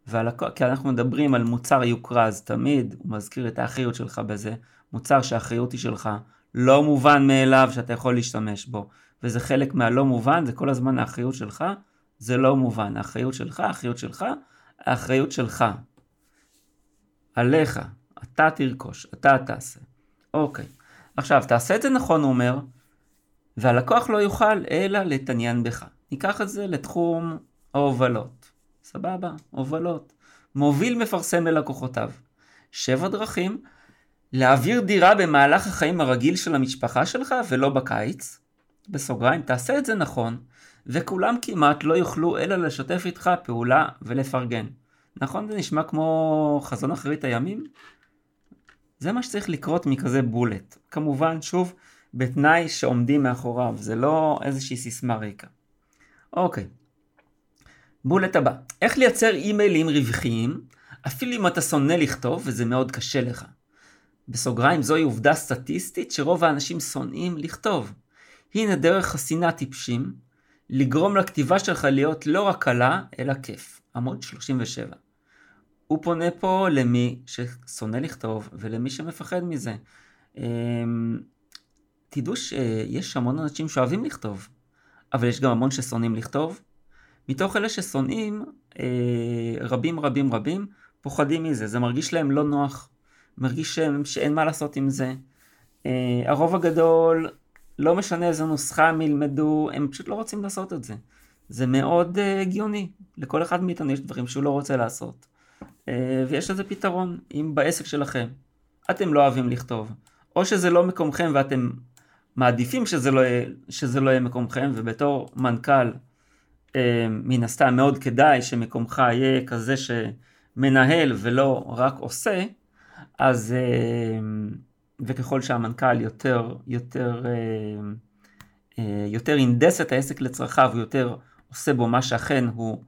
A: והלקוח, כי אנחנו מדברים על מוצר יוקרה, אז תמיד הוא מזכיר את האחריות שלך בזה. מוצר שהאחריות היא שלך, לא מובן מאליו שאתה יכול להשתמש בו. וזה חלק מהלא מובן, זה כל הזמן האחריות שלך, זה לא מובן. האחריות שלך, האחריות שלך, האחריות שלך. עליך, אתה תרכוש, אתה תעשה. אוקיי. עכשיו, תעשה את זה נכון, הוא אומר, והלקוח לא יוכל אלא להתעניין בך. ניקח את זה לתחום ההובלות. סבבה, הובלות. מוביל מפרסם ללקוחותיו. שבע דרכים להעביר דירה במהלך החיים הרגיל של המשפחה שלך ולא בקיץ. בסוגריים, תעשה את זה נכון, וכולם כמעט לא יוכלו אלא לשתף איתך פעולה ולפרגן. נכון זה נשמע כמו חזון אחרית הימים? זה מה שצריך לקרות מכזה בולט. כמובן, שוב, בתנאי שעומדים מאחוריו, זה לא איזושהי סיסמה ריקה. אוקיי. בולט הבא, איך לייצר אימיילים רווחיים, אפילו אם אתה שונא לכתוב וזה מאוד קשה לך. בסוגריים זוהי עובדה סטטיסטית שרוב האנשים שונאים לכתוב. הנה דרך חסינה טיפשים, לגרום לכתיבה שלך להיות לא רק קלה, אלא כיף. עמוד 37. הוא פונה פה למי ששונא לכתוב ולמי שמפחד מזה. אמ, תדעו שיש המון אנשים שאוהבים לכתוב, אבל יש גם המון ששונאים לכתוב. מתוך אלה ששונאים, אה, רבים רבים רבים פוחדים מזה, זה מרגיש להם לא נוח, מרגיש שהם, שאין מה לעשות עם זה. אה, הרוב הגדול, לא משנה איזה נוסחה הם ילמדו, הם פשוט לא רוצים לעשות את זה. זה מאוד אה, הגיוני, לכל אחד מאיתנו יש דברים שהוא לא רוצה לעשות. ויש לזה פתרון, אם בעסק שלכם אתם לא אוהבים לכתוב, או שזה לא מקומכם ואתם מעדיפים שזה לא יהיה, שזה לא יהיה מקומכם, ובתור מנכ"ל, אה, מן הסתם מאוד כדאי שמקומך יהיה כזה שמנהל ולא רק עושה, אז אה, וככל שהמנכ"ל יותר, יותר, אה, אה, יותר אינדס את העסק לצרכיו, הוא יותר עושה בו מה שאכן הוא,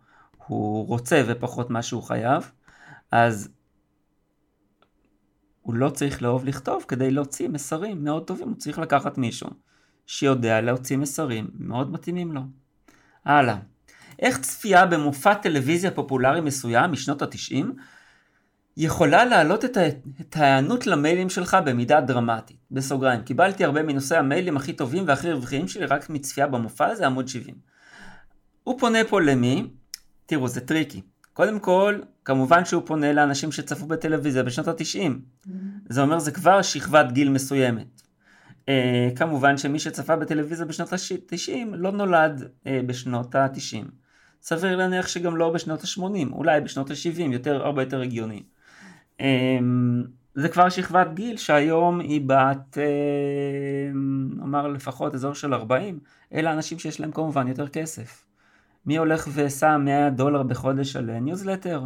A: הוא רוצה ופחות מה שהוא חייב, אז הוא לא צריך לאהוב לכתוב כדי להוציא מסרים מאוד טובים, הוא צריך לקחת מישהו שיודע להוציא מסרים מאוד מתאימים לו. הלאה. איך צפייה במופע טלוויזיה פופולרי מסוים משנות התשעים יכולה להעלות את ההיענות למיילים שלך במידה דרמטית. בסוגריים, קיבלתי הרבה מנושאי המיילים הכי טובים והכי רווחיים שלי רק מצפייה במופע הזה, עמוד 70. הוא פונה פה למי? תראו, זה טריקי. קודם כל, כמובן שהוא פונה לאנשים שצפו בטלוויזיה בשנות ה-90. Mm-hmm. זה אומר זה כבר שכבת גיל מסוימת. Uh, כמובן שמי שצפה בטלוויזיה בשנות ה-90 לא נולד uh, בשנות ה-90. סביר להניח שגם לא בשנות ה-80, אולי בשנות ה-70, יותר, הרבה יותר הגיוני. Um, זה כבר שכבת גיל שהיום היא בת, אה, נאמר לפחות אזור של 40, אלה אנשים שיש להם כמובן יותר כסף. מי הולך ושם 100 דולר בחודש על ניוזלטר?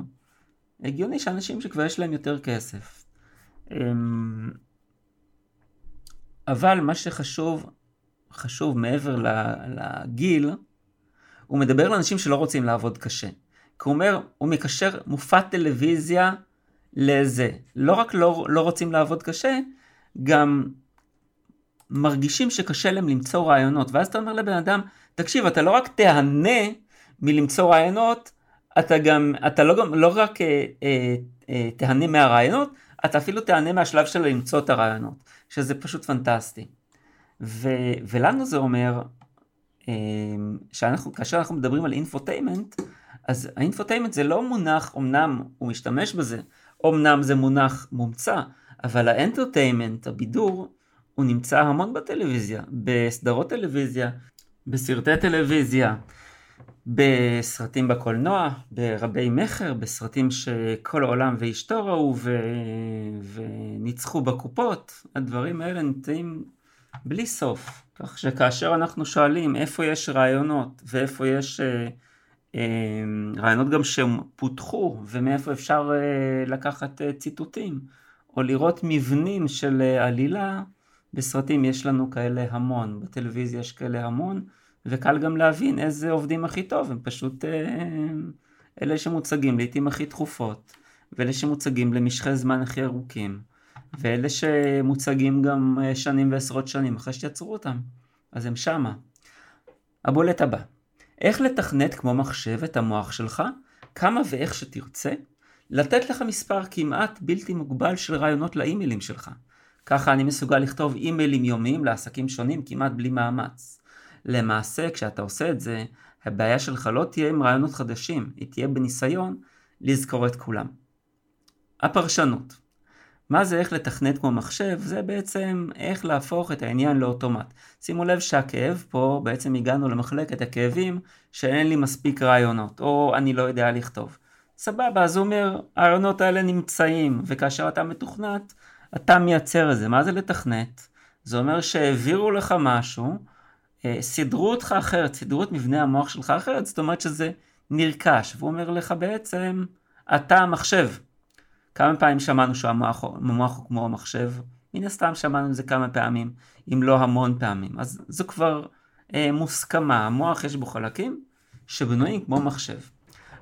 A: הגיוני שאנשים שכבר יש להם יותר כסף. אמ, אבל מה שחשוב, חשוב מעבר לגיל, הוא מדבר לאנשים שלא רוצים לעבוד קשה. כי הוא אומר, הוא מקשר מופע טלוויזיה לזה. לא רק לא, לא רוצים לעבוד קשה, גם מרגישים שקשה להם למצוא רעיונות. ואז אתה אומר לבן אדם, תקשיב, אתה לא רק תהנה מלמצוא רעיונות, אתה גם, אתה לא, לא רק אה, אה, אה, תהנה מהרעיונות, אתה אפילו תהנה מהשלב של למצוא את הרעיונות, שזה פשוט פנטסטי. ו, ולנו זה אומר, אה, שאנחנו, כאשר אנחנו מדברים על אינפוטיימנט, אז ה infotainment זה לא מונח, אמנם הוא משתמש בזה, אמנם זה מונח מומצא, אבל ה entertainment, הבידור, הוא נמצא המון בטלוויזיה, בסדרות טלוויזיה, בסרטי טלוויזיה, בסרטים בקולנוע, ברבי מכר, בסרטים שכל העולם ואשתו ראו ו... וניצחו בקופות, הדברים האלה נמצאים בלי סוף. כך שכאשר אנחנו שואלים איפה יש רעיונות ואיפה יש אה, אה, רעיונות גם שפותחו ומאיפה אפשר אה, לקחת אה, ציטוטים או לראות מבנים של אה, עלילה, בסרטים יש לנו כאלה המון, בטלוויזיה יש כאלה המון. וקל גם להבין איזה עובדים הכי טוב, הם פשוט אה, אלה שמוצגים לעיתים הכי תכופות, ואלה שמוצגים למשכי זמן הכי ארוכים, ואלה שמוצגים גם אה, שנים ועשרות שנים אחרי שיצרו אותם, אז הם שמה. הבולט הבא, איך לתכנת כמו מחשב את המוח שלך, כמה ואיך שתרצה, לתת לך מספר כמעט בלתי מוגבל של רעיונות לאימיילים שלך. ככה אני מסוגל לכתוב אימיילים יומיים לעסקים שונים כמעט בלי מאמץ. למעשה, כשאתה עושה את זה, הבעיה שלך לא תהיה עם רעיונות חדשים, היא תהיה בניסיון לזכור את כולם. הפרשנות מה זה איך לתכנת כמו מחשב? זה בעצם איך להפוך את העניין לאוטומט. שימו לב שהכאב פה, בעצם הגענו למחלקת הכאבים שאין לי מספיק רעיונות, או אני לא יודע לכתוב. סבבה, אז הוא אומר, הרעיונות האלה נמצאים, וכאשר אתה מתוכנת, אתה מייצר את זה. מה זה לתכנת? זה אומר שהעבירו לך משהו, סידרו אותך אחרת, סידרו את מבנה המוח שלך אחרת, זאת אומרת שזה נרכש, והוא אומר לך בעצם, אתה המחשב. כמה פעמים שמענו שהמוח הוא כמו המחשב? מן הסתם שמענו את זה כמה פעמים, אם לא המון פעמים. אז זו כבר אה, מוסכמה, המוח יש בו חלקים שבנויים כמו מחשב.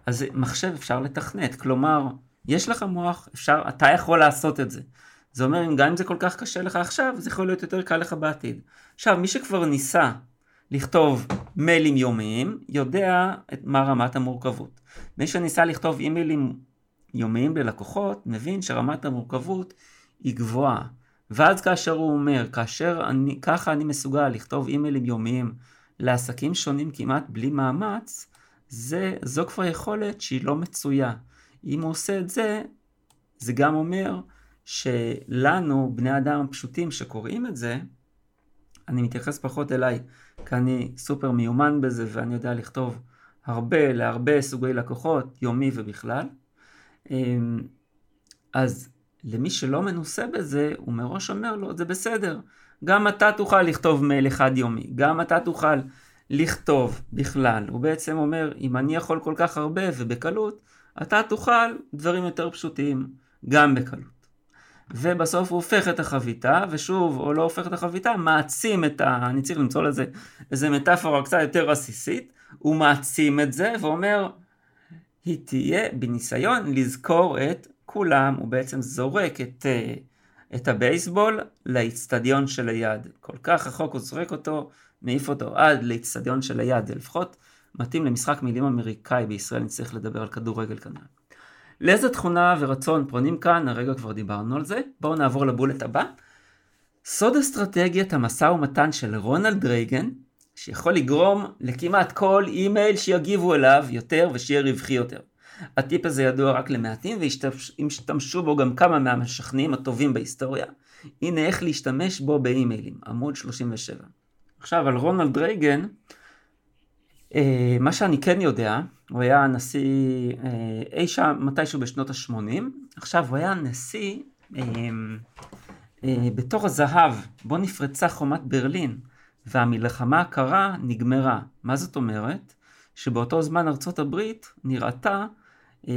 A: אז מחשב אפשר לתכנת, כלומר, יש לך מוח, אפשר, אתה יכול לעשות את זה. זה אומר, גם אם זה כל כך קשה לך עכשיו, זה יכול להיות יותר קל לך בעתיד. עכשיו, מי שכבר ניסה לכתוב מיילים יומיים, יודע את מה רמת המורכבות. מי שניסה לכתוב אימיילים יומיים ללקוחות, מבין שרמת המורכבות היא גבוהה. ואז כאשר הוא אומר, כאשר אני, ככה אני מסוגל לכתוב אימיילים יומיים לעסקים שונים כמעט בלי מאמץ, זה, זו כבר יכולת שהיא לא מצויה. אם הוא עושה את זה, זה גם אומר שלנו, בני אדם הפשוטים שקוראים את זה, אני מתייחס פחות אליי, כי אני סופר מיומן בזה ואני יודע לכתוב הרבה להרבה סוגי לקוחות, יומי ובכלל. אמ, אז למי שלא מנוסה בזה, הוא מראש אומר לו, זה בסדר, גם אתה תוכל לכתוב מייל אחד יומי, גם אתה תוכל לכתוב בכלל. הוא בעצם אומר, אם אני יכול כל כך הרבה ובקלות, אתה תוכל דברים יותר פשוטים גם בקלות. ובסוף הוא הופך את החביתה, ושוב, או לא הופך את החביתה, מעצים את ה... אני צריך למצוא לזה איזה מטאפורה קצת יותר עסיסית, הוא מעצים את זה ואומר, היא תהיה בניסיון לזכור את כולם, הוא בעצם זורק את, אה, את הבייסבול לאיצטדיון שליד. כל כך רחוק הוא זורק אותו, מעיף אותו עד לאיצטדיון שליד, לפחות מתאים למשחק מילים אמריקאי בישראל, נצטרך לדבר על כדורגל כנראה. לאיזה תכונה ורצון פונים כאן, הרגע כבר דיברנו על זה. בואו נעבור לבולט הבא. סוד אסטרטגיית המשא ומתן של רונלד רייגן, שיכול לגרום לכמעט כל אימייל שיגיבו אליו יותר ושיהיה רווחי יותר. הטיפ הזה ידוע רק למעטים והשתמשו בו גם כמה מהמשכנעים הטובים בהיסטוריה. הנה איך להשתמש בו באימיילים, עמוד 37. עכשיו על רונלד רייגן, מה שאני כן יודע, הוא היה נשיא אה, אי שם מתישהו בשנות ה-80, עכשיו הוא היה נשיא בתור הזהב, בו נפרצה חומת ברלין, והמלחמה הקרה נגמרה. מה זאת אומרת? שבאותו זמן ארצות הברית נראתה אה,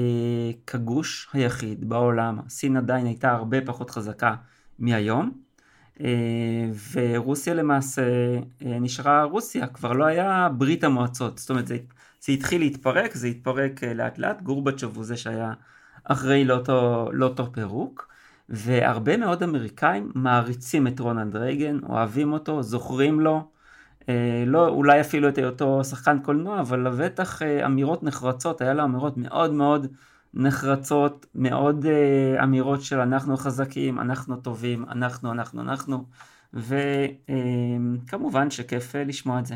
A: כגוש היחיד בעולם. סין עדיין הייתה הרבה פחות חזקה מהיום, אה, ורוסיה למעשה אה, נשארה רוסיה, כבר לא היה ברית המועצות. זאת אומרת, זה, זה התחיל להתפרק, זה התפרק אה, לאט לאט, גורבצ'וב הוא זה שהיה אחראי לאותו, לאותו פירוק. והרבה מאוד אמריקאים מעריצים את רונלד רייגן, אוהבים אותו, זוכרים לו, אה, לא אולי אפילו את היותו שחקן קולנוע, אבל לבטח אה, אמירות נחרצות, היה לו אמירות מאוד מאוד נחרצות, מאוד אה, אמירות של אנחנו חזקים, אנחנו טובים, אנחנו, אנחנו, אנחנו, וכמובן שכיף לשמוע את זה.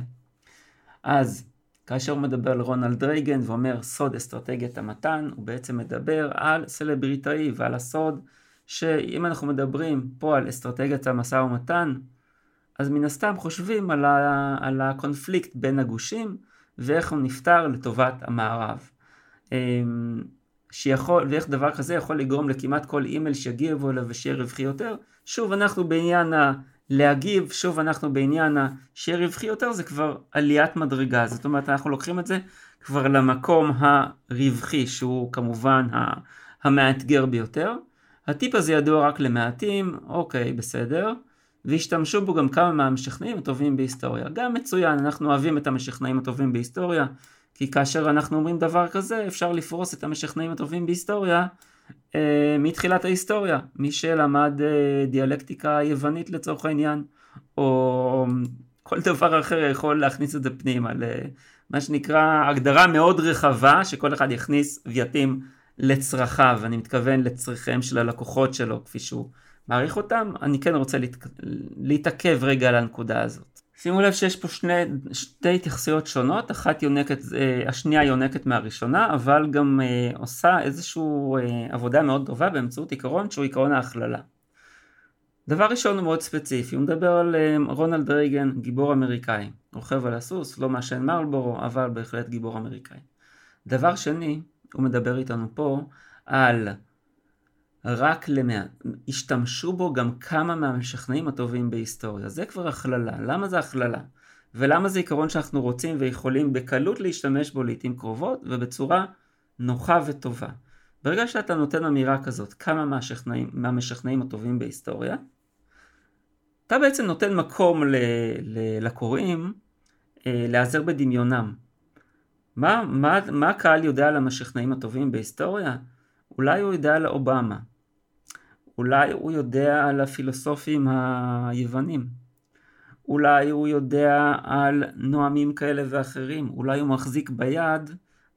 A: אז כאשר הוא מדבר על רונלד רייגן ואומר סוד אסטרטגיית המתן, הוא בעצם מדבר על סלבריטאי ועל הסוד שאם אנחנו מדברים פה על אסטרטגיית המשא ומתן, אז מן הסתם חושבים על, ה, על הקונפליקט בין הגושים ואיך הוא נפתר לטובת המערב. שיכול, ואיך דבר כזה יכול לגרום לכמעט כל אימייל שיגיבו אליו ושיהיה רווחי יותר. שוב אנחנו בעניין ה... להגיב, שוב אנחנו בעניין ה... שיהיה רווחי יותר זה כבר עליית מדרגה. זאת אומרת אנחנו לוקחים את זה כבר למקום הרווחי שהוא כמובן המאתגר ביותר. הטיפ הזה ידוע רק למעטים, אוקיי בסדר. והשתמשו בו גם כמה מהמשכנעים הטובים בהיסטוריה. גם מצוין, אנחנו אוהבים את המשכנעים הטובים בהיסטוריה, כי כאשר אנחנו אומרים דבר כזה, אפשר לפרוס את המשכנעים הטובים בהיסטוריה אה, מתחילת ההיסטוריה. מי שלמד אה, דיאלקטיקה יוונית לצורך העניין, או כל דבר אחר יכול להכניס את זה פנימה, למה שנקרא הגדרה מאוד רחבה, שכל אחד יכניס ויתאים לצרכיו, אני מתכוון לצרכיהם של הלקוחות שלו, כפי שהוא מעריך אותם, אני כן רוצה להת... להתעכב רגע על הנקודה הזאת. שימו לב שיש פה שני, שתי התייחסויות שונות, אחת יונקת, אה, השנייה יונקת מהראשונה, אבל גם אה, עושה איזושהי אה, עבודה מאוד טובה באמצעות עיקרון שהוא עיקרון ההכללה. דבר ראשון הוא מאוד ספציפי, הוא מדבר על רונלד רייגן, גיבור אמריקאי, רוכב על הסוס, לא מעשן מרלבורו, אבל בהחלט גיבור אמריקאי. דבר שני, הוא מדבר איתנו פה על רק למעט. השתמשו בו גם כמה מהמשכנעים הטובים בהיסטוריה. זה כבר הכללה. למה זה הכללה? ולמה זה עיקרון שאנחנו רוצים ויכולים בקלות להשתמש בו לעיתים קרובות ובצורה נוחה וטובה. ברגע שאתה נותן אמירה כזאת, כמה מהמשכנעים, מהמשכנעים הטובים בהיסטוריה, אתה בעצם נותן מקום ל, ל, לקוראים אה, להיעזר בדמיונם. מה, מה, מה הקהל יודע על המשכנעים הטובים בהיסטוריה? אולי הוא יודע על אובמה, אולי הוא יודע על הפילוסופים היוונים. אולי הוא יודע על נואמים כאלה ואחרים. אולי הוא מחזיק ביד,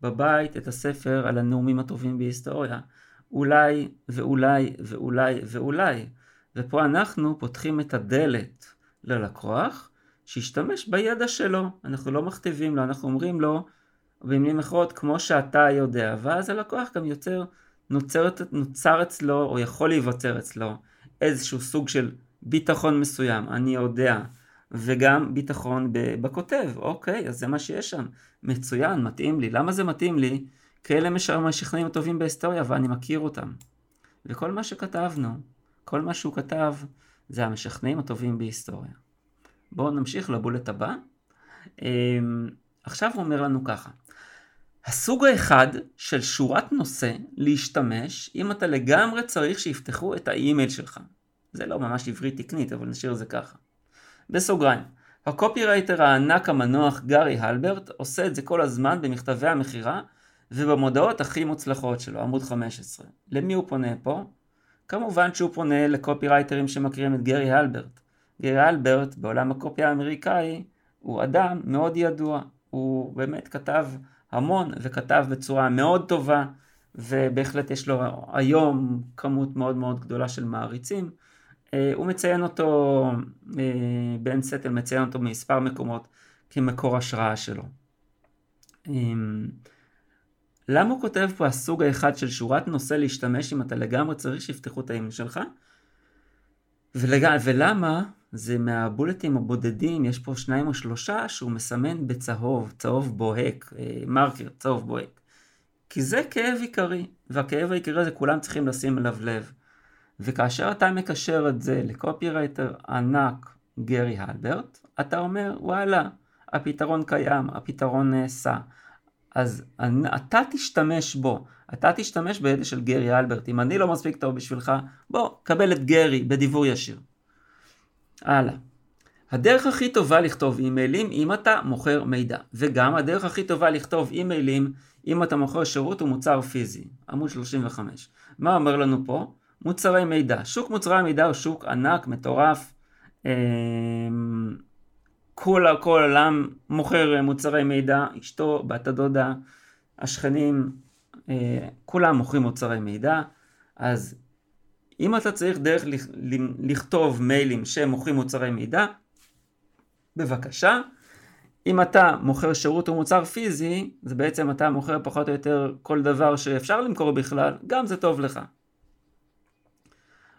A: בבית, את הספר על הנאומים הטובים בהיסטוריה. אולי ואולי ואולי ואולי. ופה אנחנו פותחים את הדלת ללקוח, שישתמש בידע שלו. אנחנו לא מכתיבים לו, אנחנו אומרים לו, במילים אחרות, כמו שאתה יודע. ואז הלקוח גם יוצר נוצרת, נוצר אצלו, או יכול להיווצר אצלו, איזשהו סוג של ביטחון מסוים, אני יודע, וגם ביטחון בכותב, אוקיי, אז זה מה שיש שם, מצוין, מתאים לי. למה זה מתאים לי? כי אלה המשכנעים הטובים בהיסטוריה ואני מכיר אותם. וכל מה שכתבנו, כל מה שהוא כתב, זה המשכנעים הטובים בהיסטוריה. בואו נמשיך לבולט הבא. אמ, עכשיו הוא אומר לנו ככה, הסוג האחד של שורת נושא להשתמש אם אתה לגמרי צריך שיפתחו את האימייל שלך. זה לא ממש עברית תקנית, אבל נשאיר את זה ככה. בסוגריים, הקופירייטר הענק המנוח גארי הלברט עושה את זה כל הזמן במכתבי המכירה ובמודעות הכי מוצלחות שלו, עמוד 15. למי הוא פונה פה? כמובן שהוא פונה לקופירייטרים שמכירים את גארי הלברט. גארי הלברט בעולם הקופי האמריקאי הוא אדם מאוד ידוע, הוא באמת כתב המון וכתב בצורה מאוד טובה ובהחלט יש לו היום כמות מאוד מאוד גדולה של מעריצים. אה, הוא מציין אותו, אה, בן סטל מציין אותו במספר מקומות כמקור השראה שלו. אמ, למה הוא כותב פה הסוג האחד של שורת נושא להשתמש אם אתה לגמרי צריך שיפתחו את האימייל שלך? ולג... ולמה זה מהבולטים הבודדים, יש פה שניים או שלושה שהוא מסמן בצהוב, צהוב בוהק, אה, מרקר, צהוב בוהק. כי זה כאב עיקרי, והכאב העיקרי הזה כולם צריכים לשים אליו לב. וכאשר אתה מקשר את זה לקופירייטר ענק גרי הלברט, אתה אומר וואלה, הפתרון קיים, הפתרון נעשה. אז אתה תשתמש בו, אתה תשתמש בידע של גרי הלברט, אם אני לא מספיק טוב בשבילך, בוא, קבל את גרי בדיבור ישיר. הלאה. הדרך הכי טובה לכתוב אימיילים אם אתה מוכר מידע, וגם הדרך הכי טובה לכתוב אימיילים אם אתה מוכר שירות ומוצר פיזי, עמוד 35. מה אומר לנו פה? מוצרי מידע. שוק מוצרי המידע הוא שוק ענק, מטורף. אמ, כל, כל העולם מוכר מוצרי מידע, אשתו, בת הדודה, השכנים, אה, כולם מוכרים מוצרי מידע. אז אם אתה צריך דרך לכתוב מיילים שמוכרים מוצרי מידע, בבקשה. אם אתה מוכר שירות או מוצר פיזי, זה בעצם אתה מוכר פחות או יותר כל דבר שאפשר למכור בכלל, גם זה טוב לך.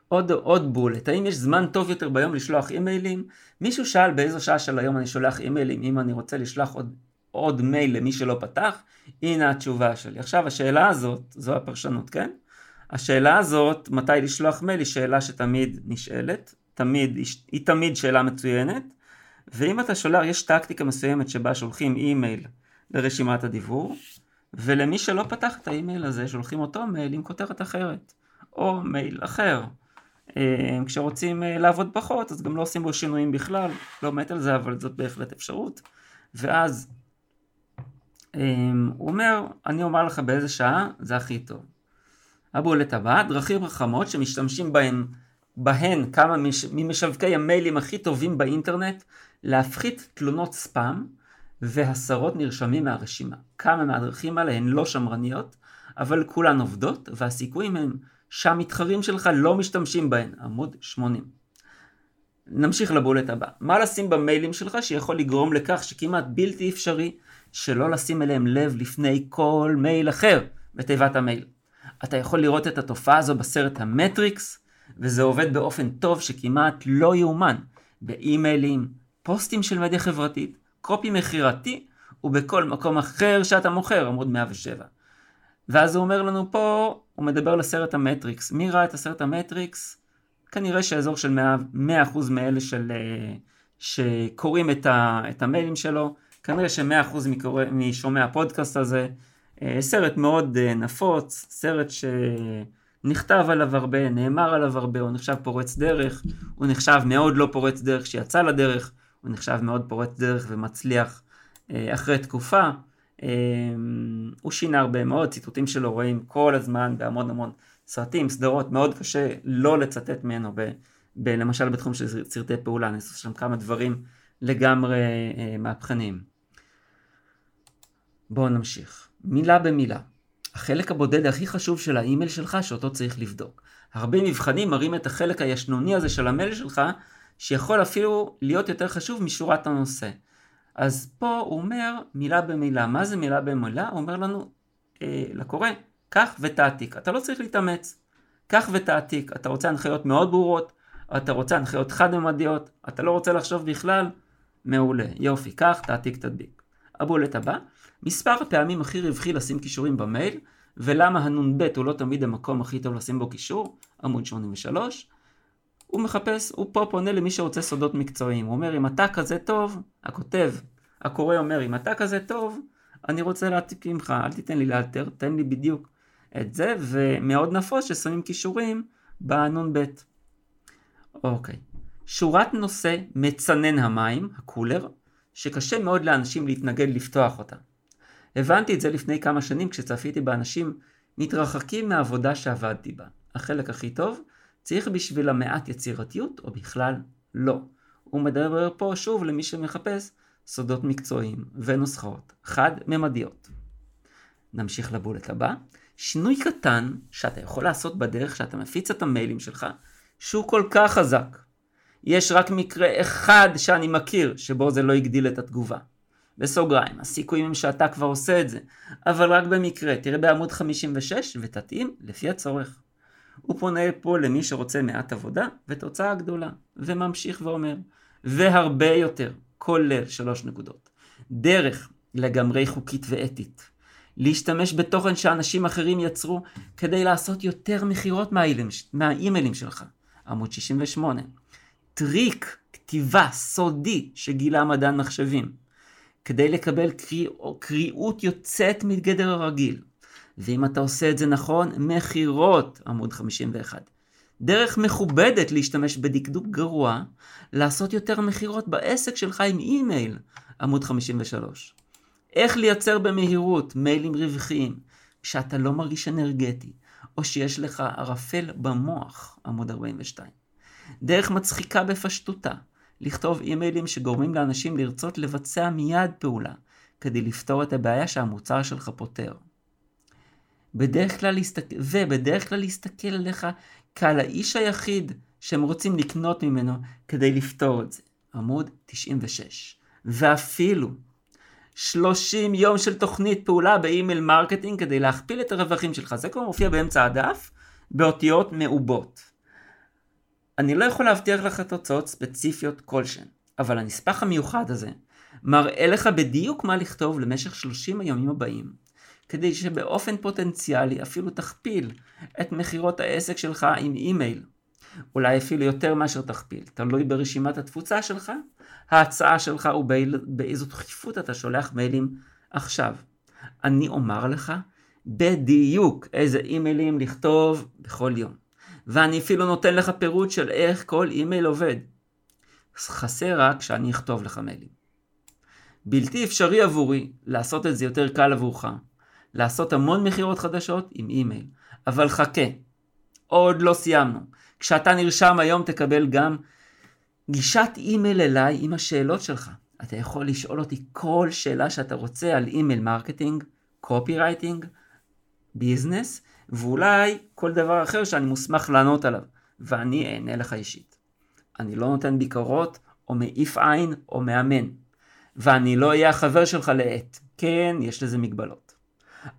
A: עוד, עוד בולט, האם יש זמן טוב יותר ביום לשלוח אימיילים? מישהו שאל באיזו שעה של היום אני שולח אימיילים, אם אני רוצה לשלוח עוד, עוד מייל למי שלא פתח, הנה התשובה שלי. עכשיו השאלה הזאת, זו הפרשנות, כן? השאלה הזאת, מתי לשלוח מייל, היא שאלה שתמיד נשאלת, תמיד, היא תמיד שאלה מצוינת, ואם אתה שולח, יש טקטיקה מסוימת שבה שולחים אימייל לרשימת הדיוור, ולמי שלא פתח את האימייל הזה שולחים אותו מייל עם כותרת אחרת, או מייל אחר. אה, כשרוצים אה, לעבוד פחות אז גם לא עושים בו שינויים בכלל, לא מת על זה אבל זאת בהחלט אפשרות. ואז אה, הוא אומר, אני אומר לך באיזה שעה זה הכי טוב. הבולט הבא, דרכים חכמות שמשתמשים בהן, בהן כמה ממשווקי המיילים הכי טובים באינטרנט להפחית תלונות ספאם והסרות נרשמים מהרשימה. כמה מהדרכים האלה הן לא שמרניות, אבל כולן עובדות, והסיכויים הם שהמתחרים שלך לא משתמשים בהן. עמוד 80. נמשיך לבולט הבא. מה לשים במיילים שלך שיכול לגרום לכך שכמעט בלתי אפשרי שלא לשים אליהם לב לפני כל מייל אחר בתיבת המייל. אתה יכול לראות את התופעה הזו בסרט המטריקס, וזה עובד באופן טוב שכמעט לא יאומן באימיילים, פוסטים של מדיה חברתית, קופי מכירתי ובכל מקום אחר שאתה מוכר, עמוד 107. ואז הוא אומר לנו פה, הוא מדבר לסרט המטריקס. מי ראה את הסרט המטריקס? כנראה שהאזור של 100%, 100% מאלה של, אה, שקוראים את, ה, את המיילים שלו, כנראה ש-100% משומע הפודקאסט הזה. אה, סרט מאוד אה, נפוץ, סרט שנכתב עליו הרבה, נאמר עליו הרבה, הוא נחשב פורץ דרך, הוא נחשב מאוד לא פורץ דרך שיצא לדרך, הוא נחשב מאוד פורץ דרך ומצליח אה, אחרי תקופה. הוא שינה הרבה מאוד, ציטוטים שלו רואים כל הזמן בהמון המון סרטים, סדרות, מאוד קשה לא לצטט ממנו, ב, ב, למשל בתחום של סרטי פעולה, נעשו שם כמה דברים לגמרי מהפכניים. בואו נמשיך. מילה במילה. החלק הבודד הכי חשוב של האימייל שלך שאותו צריך לבדוק. הרבה מבחנים מראים את החלק הישנוני הזה של המייל שלך שיכול אפילו להיות יותר חשוב משורת הנושא. אז פה הוא אומר מילה במילה. מה זה מילה במילה? הוא אומר לנו אה, לקורא, קח ותעתיק. אתה לא צריך להתאמץ. קח ותעתיק. אתה רוצה הנחיות מאוד ברורות, אתה רוצה הנחיות חד-ממדיות, אתה לא רוצה לחשוב בכלל, מעולה. יופי, קח, תעתיק, תדביק. הבולט הבא, מספר הפעמים הכי רווחי לשים קישורים במייל, ולמה הנ"ב הוא לא תמיד המקום הכי טוב לשים בו קישור, עמוד 83. הוא מחפש, הוא פה פונה למי שרוצה סודות מקצועיים. הוא אומר, אם אתה כזה טוב, הכותב, הקורא אומר, אם אתה כזה טוב, אני רוצה להעתיק ממך, אל תיתן לי לאלתר, תן לי בדיוק את זה, ומאוד נפוץ ששמים כישורים בנ"ב. אוקיי. שורת נושא מצנן המים, הקולר, שקשה מאוד לאנשים להתנגד לפתוח אותה. הבנתי את זה לפני כמה שנים כשצפיתי באנשים מתרחקים מהעבודה שעבדתי בה. החלק הכי טוב צריך בשביל המעט יצירתיות או בכלל לא. הוא מדבר פה שוב למי שמחפש סודות מקצועיים ונוסחאות חד-ממדיות. נמשיך לבולט הבא. שינוי קטן שאתה יכול לעשות בדרך שאתה מפיץ את המיילים שלך, שהוא כל כך חזק. יש רק מקרה אחד שאני מכיר שבו זה לא הגדיל את התגובה. בסוגריים, הסיכויים הם שאתה כבר עושה את זה, אבל רק במקרה, תראה בעמוד 56 ותתאים לפי הצורך. הוא פונה פה למי שרוצה מעט עבודה ותוצאה גדולה, וממשיך ואומר, והרבה יותר, כולל שלוש נקודות. דרך לגמרי חוקית ואתית, להשתמש בתוכן שאנשים אחרים יצרו כדי לעשות יותר מכירות מהאימיילים שלך. עמוד 68. טריק כתיבה סודי שגילה מדען מחשבים. כדי לקבל קריאות יוצאת מגדר הרגיל. ואם אתה עושה את זה נכון, מכירות, עמוד 51. דרך מכובדת להשתמש בדקדוק גרוע, לעשות יותר מכירות בעסק שלך עם אימייל, עמוד 53. איך לייצר במהירות מיילים רווחיים, כשאתה לא מרגיש אנרגטי, או שיש לך ערפל במוח, עמוד 42. דרך מצחיקה בפשטותה, לכתוב אימיילים שגורמים לאנשים לרצות לבצע מיד פעולה, כדי לפתור את הבעיה שהמוצר שלך פותר. בדרך כלל להסתכל, ובדרך כלל להסתכל עליך כעל האיש היחיד שהם רוצים לקנות ממנו כדי לפתור את זה. עמוד 96. ואפילו 30 יום של תוכנית פעולה ב email marketing כדי להכפיל את הרווחים שלך. זה כבר מופיע באמצע הדף באותיות מעובות. אני לא יכול להבטיח לך תוצאות ספציפיות כלשהן, אבל הנספח המיוחד הזה מראה לך בדיוק מה לכתוב למשך 30 הימים הבאים, כדי שבאופן פוטנציאלי אפילו תכפיל את מכירות העסק שלך עם אימייל. אולי אפילו יותר מאשר תכפיל, תלוי ברשימת התפוצה שלך, ההצעה שלך ובאיזו דחיפות אתה שולח מיילים עכשיו. אני אומר לך בדיוק איזה אימיילים לכתוב בכל יום. ואני אפילו נותן לך פירוט של איך כל אימייל עובד. חסר רק שאני אכתוב לך מיילים. בלתי אפשרי עבורי לעשות את זה יותר קל עבורך. לעשות המון מכירות חדשות עם אימייל. אבל חכה, עוד לא סיימנו. כשאתה נרשם היום תקבל גם גישת אימייל אליי עם השאלות שלך. אתה יכול לשאול אותי כל שאלה שאתה רוצה על email marketing, copywriting, business, ואולי כל דבר אחר שאני מוסמך לענות עליו, ואני אענה לך אישית. אני לא נותן ביקורות, או מעיף עין, או מאמן. ואני לא אהיה החבר שלך לעט. כן, יש לזה מגבלות.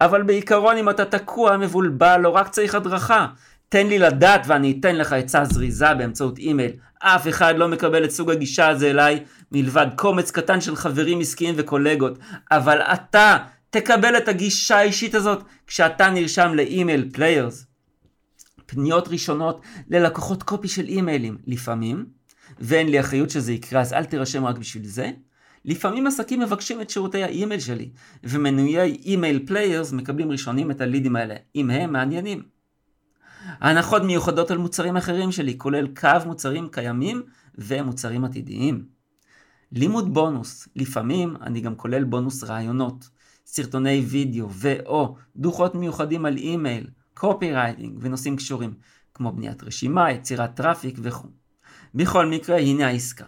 A: אבל בעיקרון אם אתה תקוע, מבולבל, או רק צריך הדרכה. תן לי לדעת ואני אתן לך עצה זריזה באמצעות אימייל. אף אחד לא מקבל את סוג הגישה הזה אליי, מלבד קומץ קטן של חברים עסקיים וקולגות. אבל אתה תקבל את הגישה האישית הזאת כשאתה נרשם ל Email Players. פניות ראשונות ללקוחות קופי של אימיילים, לפעמים, ואין לי אחריות שזה יקרה אז אל תירשם רק בשביל זה. לפעמים עסקים מבקשים את שירותי האימייל שלי, ומנויי Email Players מקבלים ראשונים את הלידים האלה, אם הם מעניינים. הנחות מיוחדות על מוצרים אחרים שלי, כולל קו מוצרים קיימים ומוצרים עתידיים. לימוד בונוס, לפעמים אני גם כולל בונוס רעיונות. סרטוני וידאו ו/או דוחות מיוחדים על אימייל, copywriting ונושאים קשורים, כמו בניית רשימה, יצירת traffic וכו'. בכל מקרה, הנה העסקה.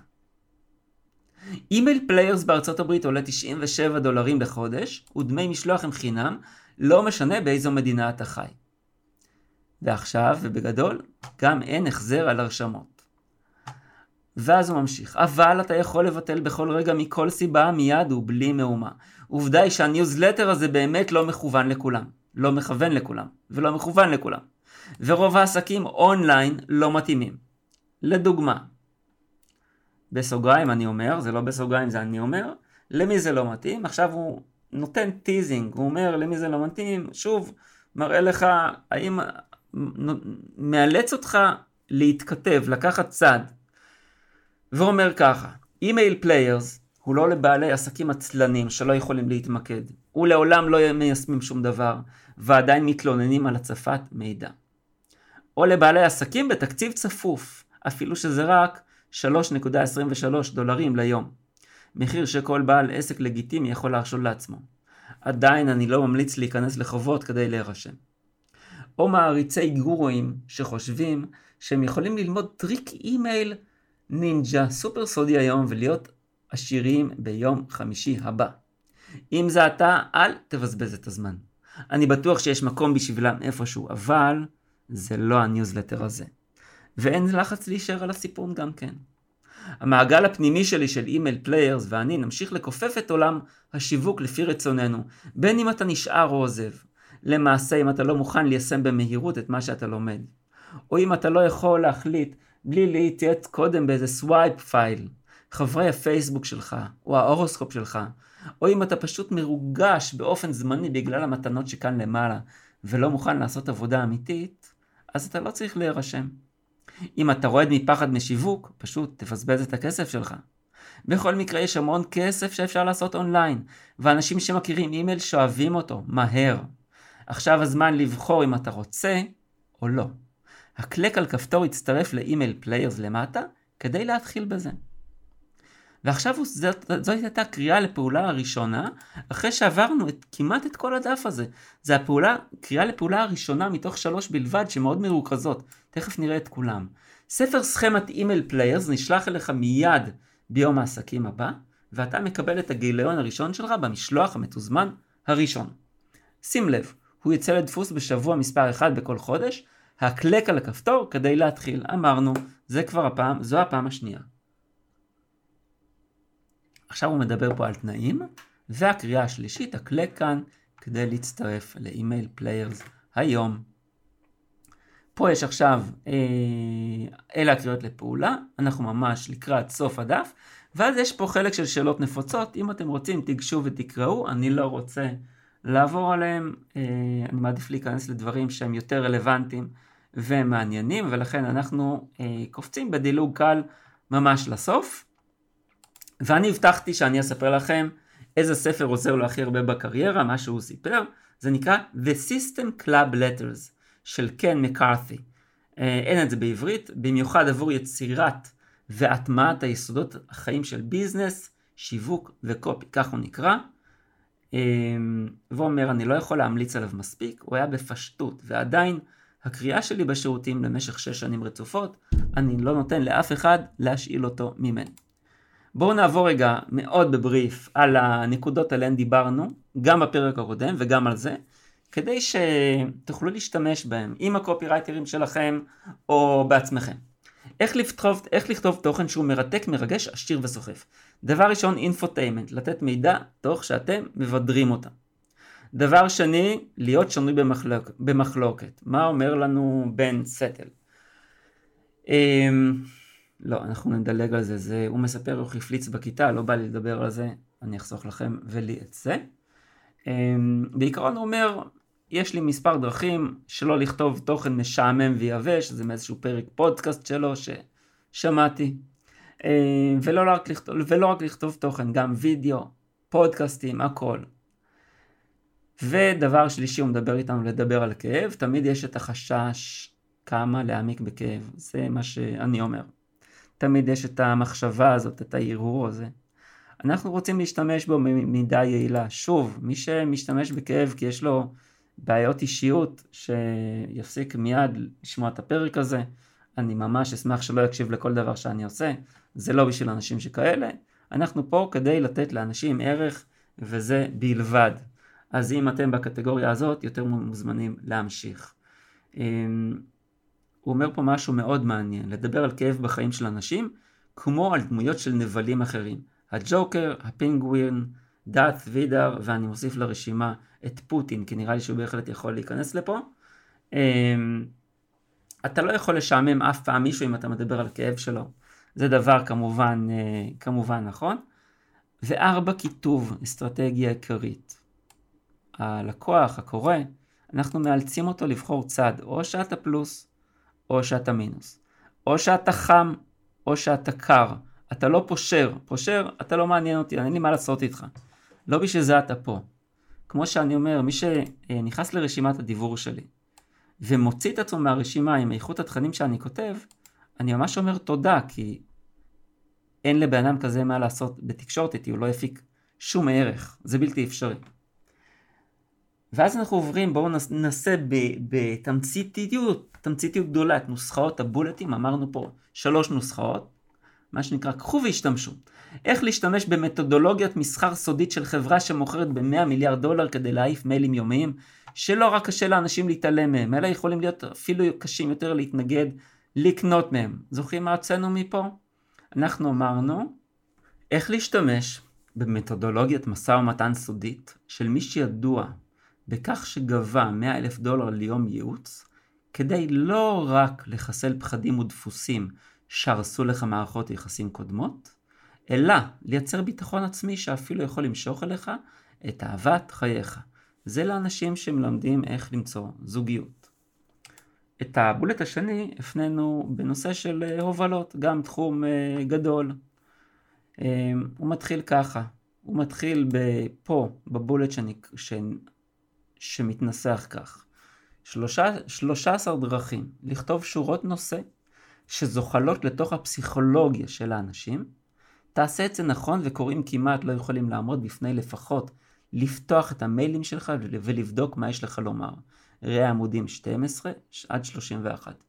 A: Email Players בארצות הברית עולה 97 דולרים לחודש, ודמי משלוח הם חינם, לא משנה באיזו מדינה אתה חי. ועכשיו, ובגדול, גם אין החזר על הרשמות. ואז הוא ממשיך, אבל אתה יכול לבטל בכל רגע מכל סיבה מיד ובלי מהומה. עובדה היא שהניוזלטר הזה באמת לא מכוון לכולם. לא מכוון לכולם, ולא מכוון לכולם. ורוב העסקים אונליין לא מתאימים. לדוגמה, בסוגריים אני אומר, זה לא בסוגריים זה אני אומר, למי זה לא מתאים? עכשיו הוא נותן teasing, הוא אומר למי זה לא מתאים, שוב, מראה לך האם מאלץ אותך להתכתב, לקחת צד. ואומר ככה, Email Players הוא לא לבעלי עסקים עצלנים שלא יכולים להתמקד. ולעולם לא מיישמים שום דבר, ועדיין מתלוננים על הצפת מידע. או לבעלי עסקים בתקציב צפוף, אפילו שזה רק 3.23 דולרים ליום. מחיר שכל בעל עסק לגיטימי יכול להרשות לעצמו. עדיין אני לא ממליץ להיכנס לחובות כדי להירשם. או מעריצי גורואים שחושבים שהם יכולים ללמוד טריק אימייל נינג'ה סופר סודי היום ולהיות עשירים ביום חמישי הבא. אם זה אתה, אל תבזבז את הזמן. אני בטוח שיש מקום בשבילם איפשהו, אבל זה לא הניוזלטר הזה. ואין לחץ להישאר על הסיפון גם כן. המעגל הפנימי שלי של Email Players ואני נמשיך לכופף את עולם השיווק לפי רצוננו, בין אם אתה נשאר או עוזב. למעשה אם אתה לא מוכן ליישם במהירות את מה שאתה לומד. או אם אתה לא יכול להחליט בלי להתייעץ קודם באיזה swipe file. חברי הפייסבוק שלך, או ההורוסקופ שלך, או אם אתה פשוט מרוגש באופן זמני בגלל המתנות שכאן למעלה, ולא מוכן לעשות עבודה אמיתית, אז אתה לא צריך להירשם. אם אתה רועד מפחד משיווק, פשוט תבזבז את הכסף שלך. בכל מקרה יש המון כסף שאפשר לעשות אונליין, ואנשים שמכירים אימייל שואבים אותו, מהר. עכשיו הזמן לבחור אם אתה רוצה או לא. הקלק על כפתור הצטרף ל Email Players למטה כדי להתחיל בזה. ועכשיו זאת, זאת הייתה קריאה לפעולה הראשונה, אחרי שעברנו את, כמעט את כל הדף הזה. זה הפעולה, קריאה לפעולה הראשונה מתוך שלוש בלבד שמאוד מרוכזות. תכף נראה את כולם. ספר סכמת Email Players נשלח אליך מיד ביום העסקים הבא, ואתה מקבל את הגיליון הראשון שלך במשלוח המתוזמן הראשון. שים לב, הוא יצא לדפוס בשבוע מספר 1 בכל חודש, הקלק על הכפתור כדי להתחיל. אמרנו, זה כבר הפעם, זו הפעם השנייה. עכשיו הוא מדבר פה על תנאים, והקריאה השלישית, הקלק כאן, כדי להצטרף ל Email Players היום. פה יש עכשיו, אה, אלה הקריאות לפעולה, אנחנו ממש לקראת סוף הדף, ואז יש פה חלק של שאלות נפוצות, אם אתם רוצים תיגשו ותקראו, אני לא רוצה לעבור עליהם, אה, אני מעדיף להיכנס לדברים שהם יותר רלוונטיים ומעניינים, ולכן אנחנו אה, קופצים בדילוג קל ממש לסוף. ואני הבטחתי שאני אספר לכם איזה ספר עוזר לו הכי הרבה בקריירה, מה שהוא סיפר, זה נקרא The System Club Letters של קן מקארתי. אה, אין את זה בעברית, במיוחד עבור יצירת והטמעת היסודות החיים של ביזנס, שיווק וקופי, כך הוא נקרא. אה, ואומר, אני לא יכול להמליץ עליו מספיק, הוא היה בפשטות, ועדיין הקריאה שלי בשירותים למשך שש שנים רצופות, אני לא נותן לאף אחד להשאיל אותו ממני. בואו נעבור רגע מאוד בבריף על הנקודות עליהן דיברנו, גם בפרק הקודם וגם על זה, כדי שתוכלו להשתמש בהם עם הקופירייטרים שלכם או בעצמכם. איך לכתוב, איך לכתוב תוכן שהוא מרתק, מרגש, עשיר וסוחף. דבר ראשון, infotainment, לתת מידע תוך שאתם מבדרים אותם. דבר שני, להיות שנוי במחלוק, במחלוקת. מה אומר לנו בן סטל? אמ, לא, אנחנו נדלג על זה, זה, הוא מספר איך הפליץ בכיתה, לא בא לי לדבר על זה, אני אחסוך לכם ולי את זה. אמ, בעיקרון הוא אומר, יש לי מספר דרכים שלא לכתוב תוכן משעמם ויבש, זה מאיזשהו פרק פודקאסט שלו ששמעתי. אמ, ולא רק, לכתוב, ולא רק לכתוב תוכן, גם וידאו, פודקאסטים, הכל. ודבר שלישי, הוא מדבר איתנו לדבר על כאב, תמיד יש את החשש כמה להעמיק בכאב, זה מה שאני אומר. תמיד יש את המחשבה הזאת, את ההרהור הזה. אנחנו רוצים להשתמש בו במידה יעילה. שוב, מי שמשתמש בכאב כי יש לו בעיות אישיות, שיפסיק מיד לשמוע את הפרק הזה. אני ממש אשמח שלא יקשיב לכל דבר שאני עושה. זה לא בשביל אנשים שכאלה. אנחנו פה כדי לתת לאנשים ערך, וזה בלבד. אז אם אתם בקטגוריה הזאת, יותר מוזמנים להמשיך. אמ, הוא אומר פה משהו מאוד מעניין, לדבר על כאב בחיים של אנשים, כמו על דמויות של נבלים אחרים. הג'וקר, הפינגווין, דאט וידר, ואני מוסיף לרשימה את פוטין, כי נראה לי שהוא בהחלט יכול להיכנס לפה. אמ, אתה לא יכול לשעמם אף פעם מישהו אם אתה מדבר על כאב שלו. זה דבר כמובן, אה, כמובן נכון. וארבע, כיתוב, אסטרטגיה עיקרית. הלקוח, הקורא, אנחנו מאלצים אותו לבחור צד, או שאתה פלוס, או שאתה מינוס. או שאתה חם, או שאתה קר. אתה לא פושר. פושר, אתה לא מעניין אותי, אין לי מה לעשות איתך. לא בשביל זה אתה פה. כמו שאני אומר, מי שנכנס לרשימת הדיבור שלי, ומוציא את עצמו מהרשימה עם איכות התכנים שאני כותב, אני ממש אומר תודה, כי אין לבן אדם כזה מה לעשות בתקשורת איתי, הוא לא יפיק שום ערך, זה בלתי אפשרי. ואז אנחנו עוברים, בואו ננסה בתמציתיות, תמציתיות גדולה את נוסחאות הבולטים, אמרנו פה שלוש נוסחאות, מה שנקרא קחו והשתמשו. איך להשתמש במתודולוגיית מסחר סודית של חברה שמוכרת ב-100 מיליארד דולר כדי להעיף מיילים יומיים, שלא רק קשה לאנשים להתעלם מהם, אלא יכולים להיות אפילו קשים יותר להתנגד, לקנות מהם. זוכרים מה הוצאנו מפה? אנחנו אמרנו איך להשתמש במתודולוגיית משא ומתן סודית של מי שידוע בכך שגבה 100 אלף דולר ליום ייעוץ, כדי לא רק לחסל פחדים ודפוסים שהרסו לך מערכות יחסים קודמות, אלא לייצר ביטחון עצמי שאפילו יכול למשוך אליך את אהבת חייך. זה לאנשים שמלמדים איך למצוא זוגיות. את הבולט השני הפנינו בנושא של אה, הובלות, גם תחום אה, גדול. אה, הוא מתחיל ככה, הוא מתחיל פה, בבולט שאני, שמתנסח כך. שלושה, 13 דרכים לכתוב שורות נושא שזוחלות לתוך הפסיכולוגיה של האנשים. תעשה את זה נכון וקוראים כמעט לא יכולים לעמוד בפני לפחות לפתוח את המיילים שלך ולבדוק מה יש לך לומר. ראה עמודים 12 עד 31.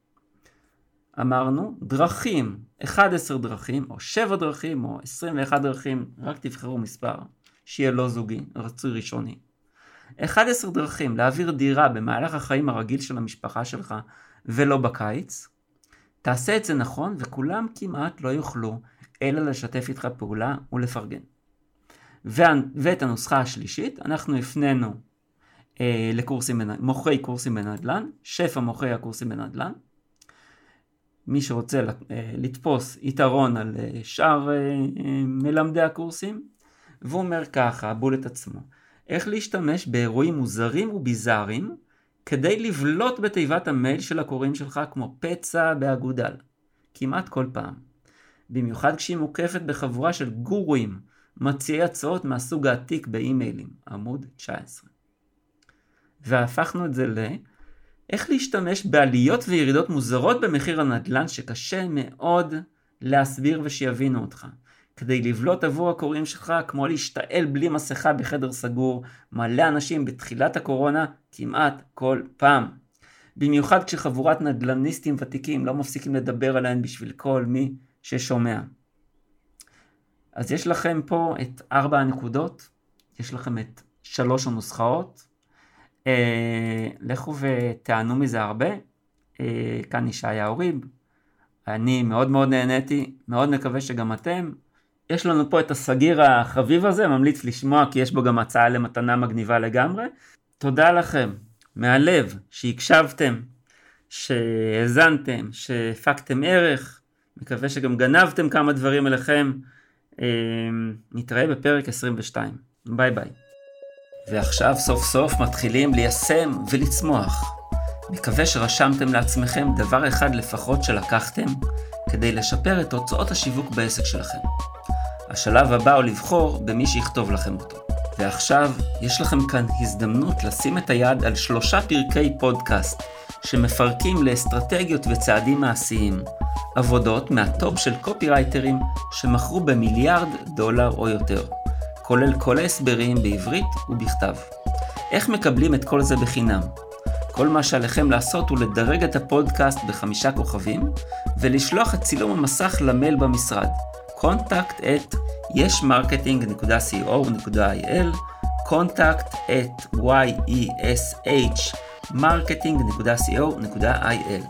A: אמרנו דרכים, 11 דרכים או 7 דרכים או 21 דרכים, רק תבחרו מספר שיהיה לא זוגי, רצוי ראשוני. 11 דרכים להעביר דירה במהלך החיים הרגיל של המשפחה שלך ולא בקיץ. תעשה את זה נכון וכולם כמעט לא יוכלו אלא לשתף איתך פעולה ולפרגן. ואת הנוסחה השלישית אנחנו הפנינו אה, לקורסים, מוכרי קורסים בנדל"ן, שפע מוכרי הקורסים בנדל"ן. מי שרוצה אה, לתפוס יתרון על אה, שאר אה, אה, מלמדי הקורסים, והוא אומר ככה, ה bullet עצמו, איך להשתמש באירועים מוזרים וביזאריים כדי לבלוט בתיבת המייל של הקוראים שלך כמו פצע באגודל, כמעט כל פעם. במיוחד כשהיא מוקפת בחבורה של גורואים, מציעי הצעות מהסוג העתיק באימיילים, עמוד 19. והפכנו את זה ל... איך להשתמש בעליות וירידות מוזרות במחיר הנדל"ן שקשה מאוד להסביר ושיבינו אותך. כדי לבלוט עבור הקוראים שלך כמו להשתעל בלי מסכה בחדר סגור, מלא אנשים בתחילת הקורונה כמעט כל פעם. במיוחד כשחבורת נדל"ניסטים ותיקים לא מפסיקים לדבר עליהן בשביל כל מי ששומע. אז יש לכם פה את ארבע הנקודות, יש לכם את שלוש הנוסחאות. אה, לכו ותענו מזה הרבה. אה, כאן ישעיה אוריב. אני מאוד מאוד נהניתי, מאוד מקווה שגם אתם. יש לנו פה את הסגיר החביב הזה, ממליץ לשמוע כי יש בו גם הצעה למתנה מגניבה לגמרי. תודה לכם, מהלב, שהקשבתם, שהאזנתם, שהפקתם ערך, מקווה שגם גנבתם כמה דברים אליכם. אה, נתראה בפרק 22. ביי ביי. ועכשיו סוף סוף מתחילים ליישם ולצמוח. מקווה שרשמתם לעצמכם דבר אחד לפחות שלקחתם כדי לשפר את תוצאות השיווק בעסק שלכם. השלב הבא הוא לבחור במי שיכתוב לכם אותו. ועכשיו יש לכם כאן הזדמנות לשים את היד על שלושה פרקי פודקאסט שמפרקים לאסטרטגיות וצעדים מעשיים, עבודות מהטופ של קופירייטרים שמכרו במיליארד דולר או יותר, כולל כל ההסברים בעברית ובכתב. איך מקבלים את כל זה בחינם? כל מה שעליכם לעשות הוא לדרג את הפודקאסט בחמישה כוכבים ולשלוח את צילום המסך למייל במשרד contact at yesmarketing.co.il contact at yeshmarketing.co.il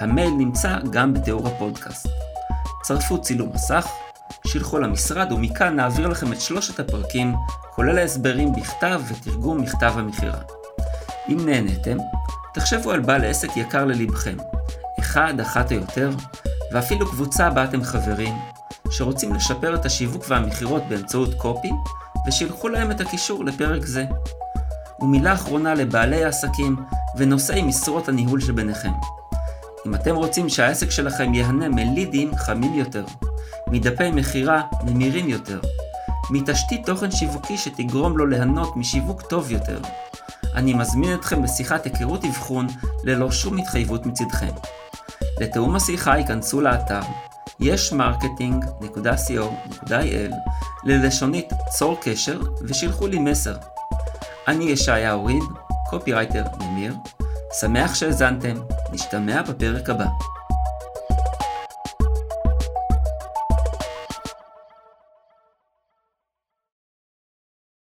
A: המייל נמצא גם בתיאור הפודקאסט. צרפו צילום מסך, שילחו למשרד ומכאן נעביר לכם את שלושת הפרקים, כולל ההסברים בכתב ותרגום מכתב המכירה. אם נהניתם, תחשבו על בעל עסק יקר ללבכם, אחד, אחת או יותר, ואפילו קבוצה בה אתם חברים, שרוצים לשפר את השיווק והמכירות באמצעות קופי, ושילחו להם את הקישור לפרק זה. ומילה אחרונה לבעלי העסקים ונושאי משרות הניהול שביניכם. אם אתם רוצים שהעסק שלכם ייהנה מלידים חמים יותר, מדפי מכירה ממירים יותר, מתשתית תוכן שיווקי שתגרום לו ליהנות משיווק טוב יותר, אני מזמין אתכם לשיחת היכרות אבחון ללא שום התחייבות מצדכם. לתיאום השיחה היכנסו לאתר ישמרקטינג.co.il ללשונית צור קשר ושילחו לי מסר. אני ישעיהו ריב, קופירייטר ממיר, שמח שהאזנתם, נשתמע בפרק הבא.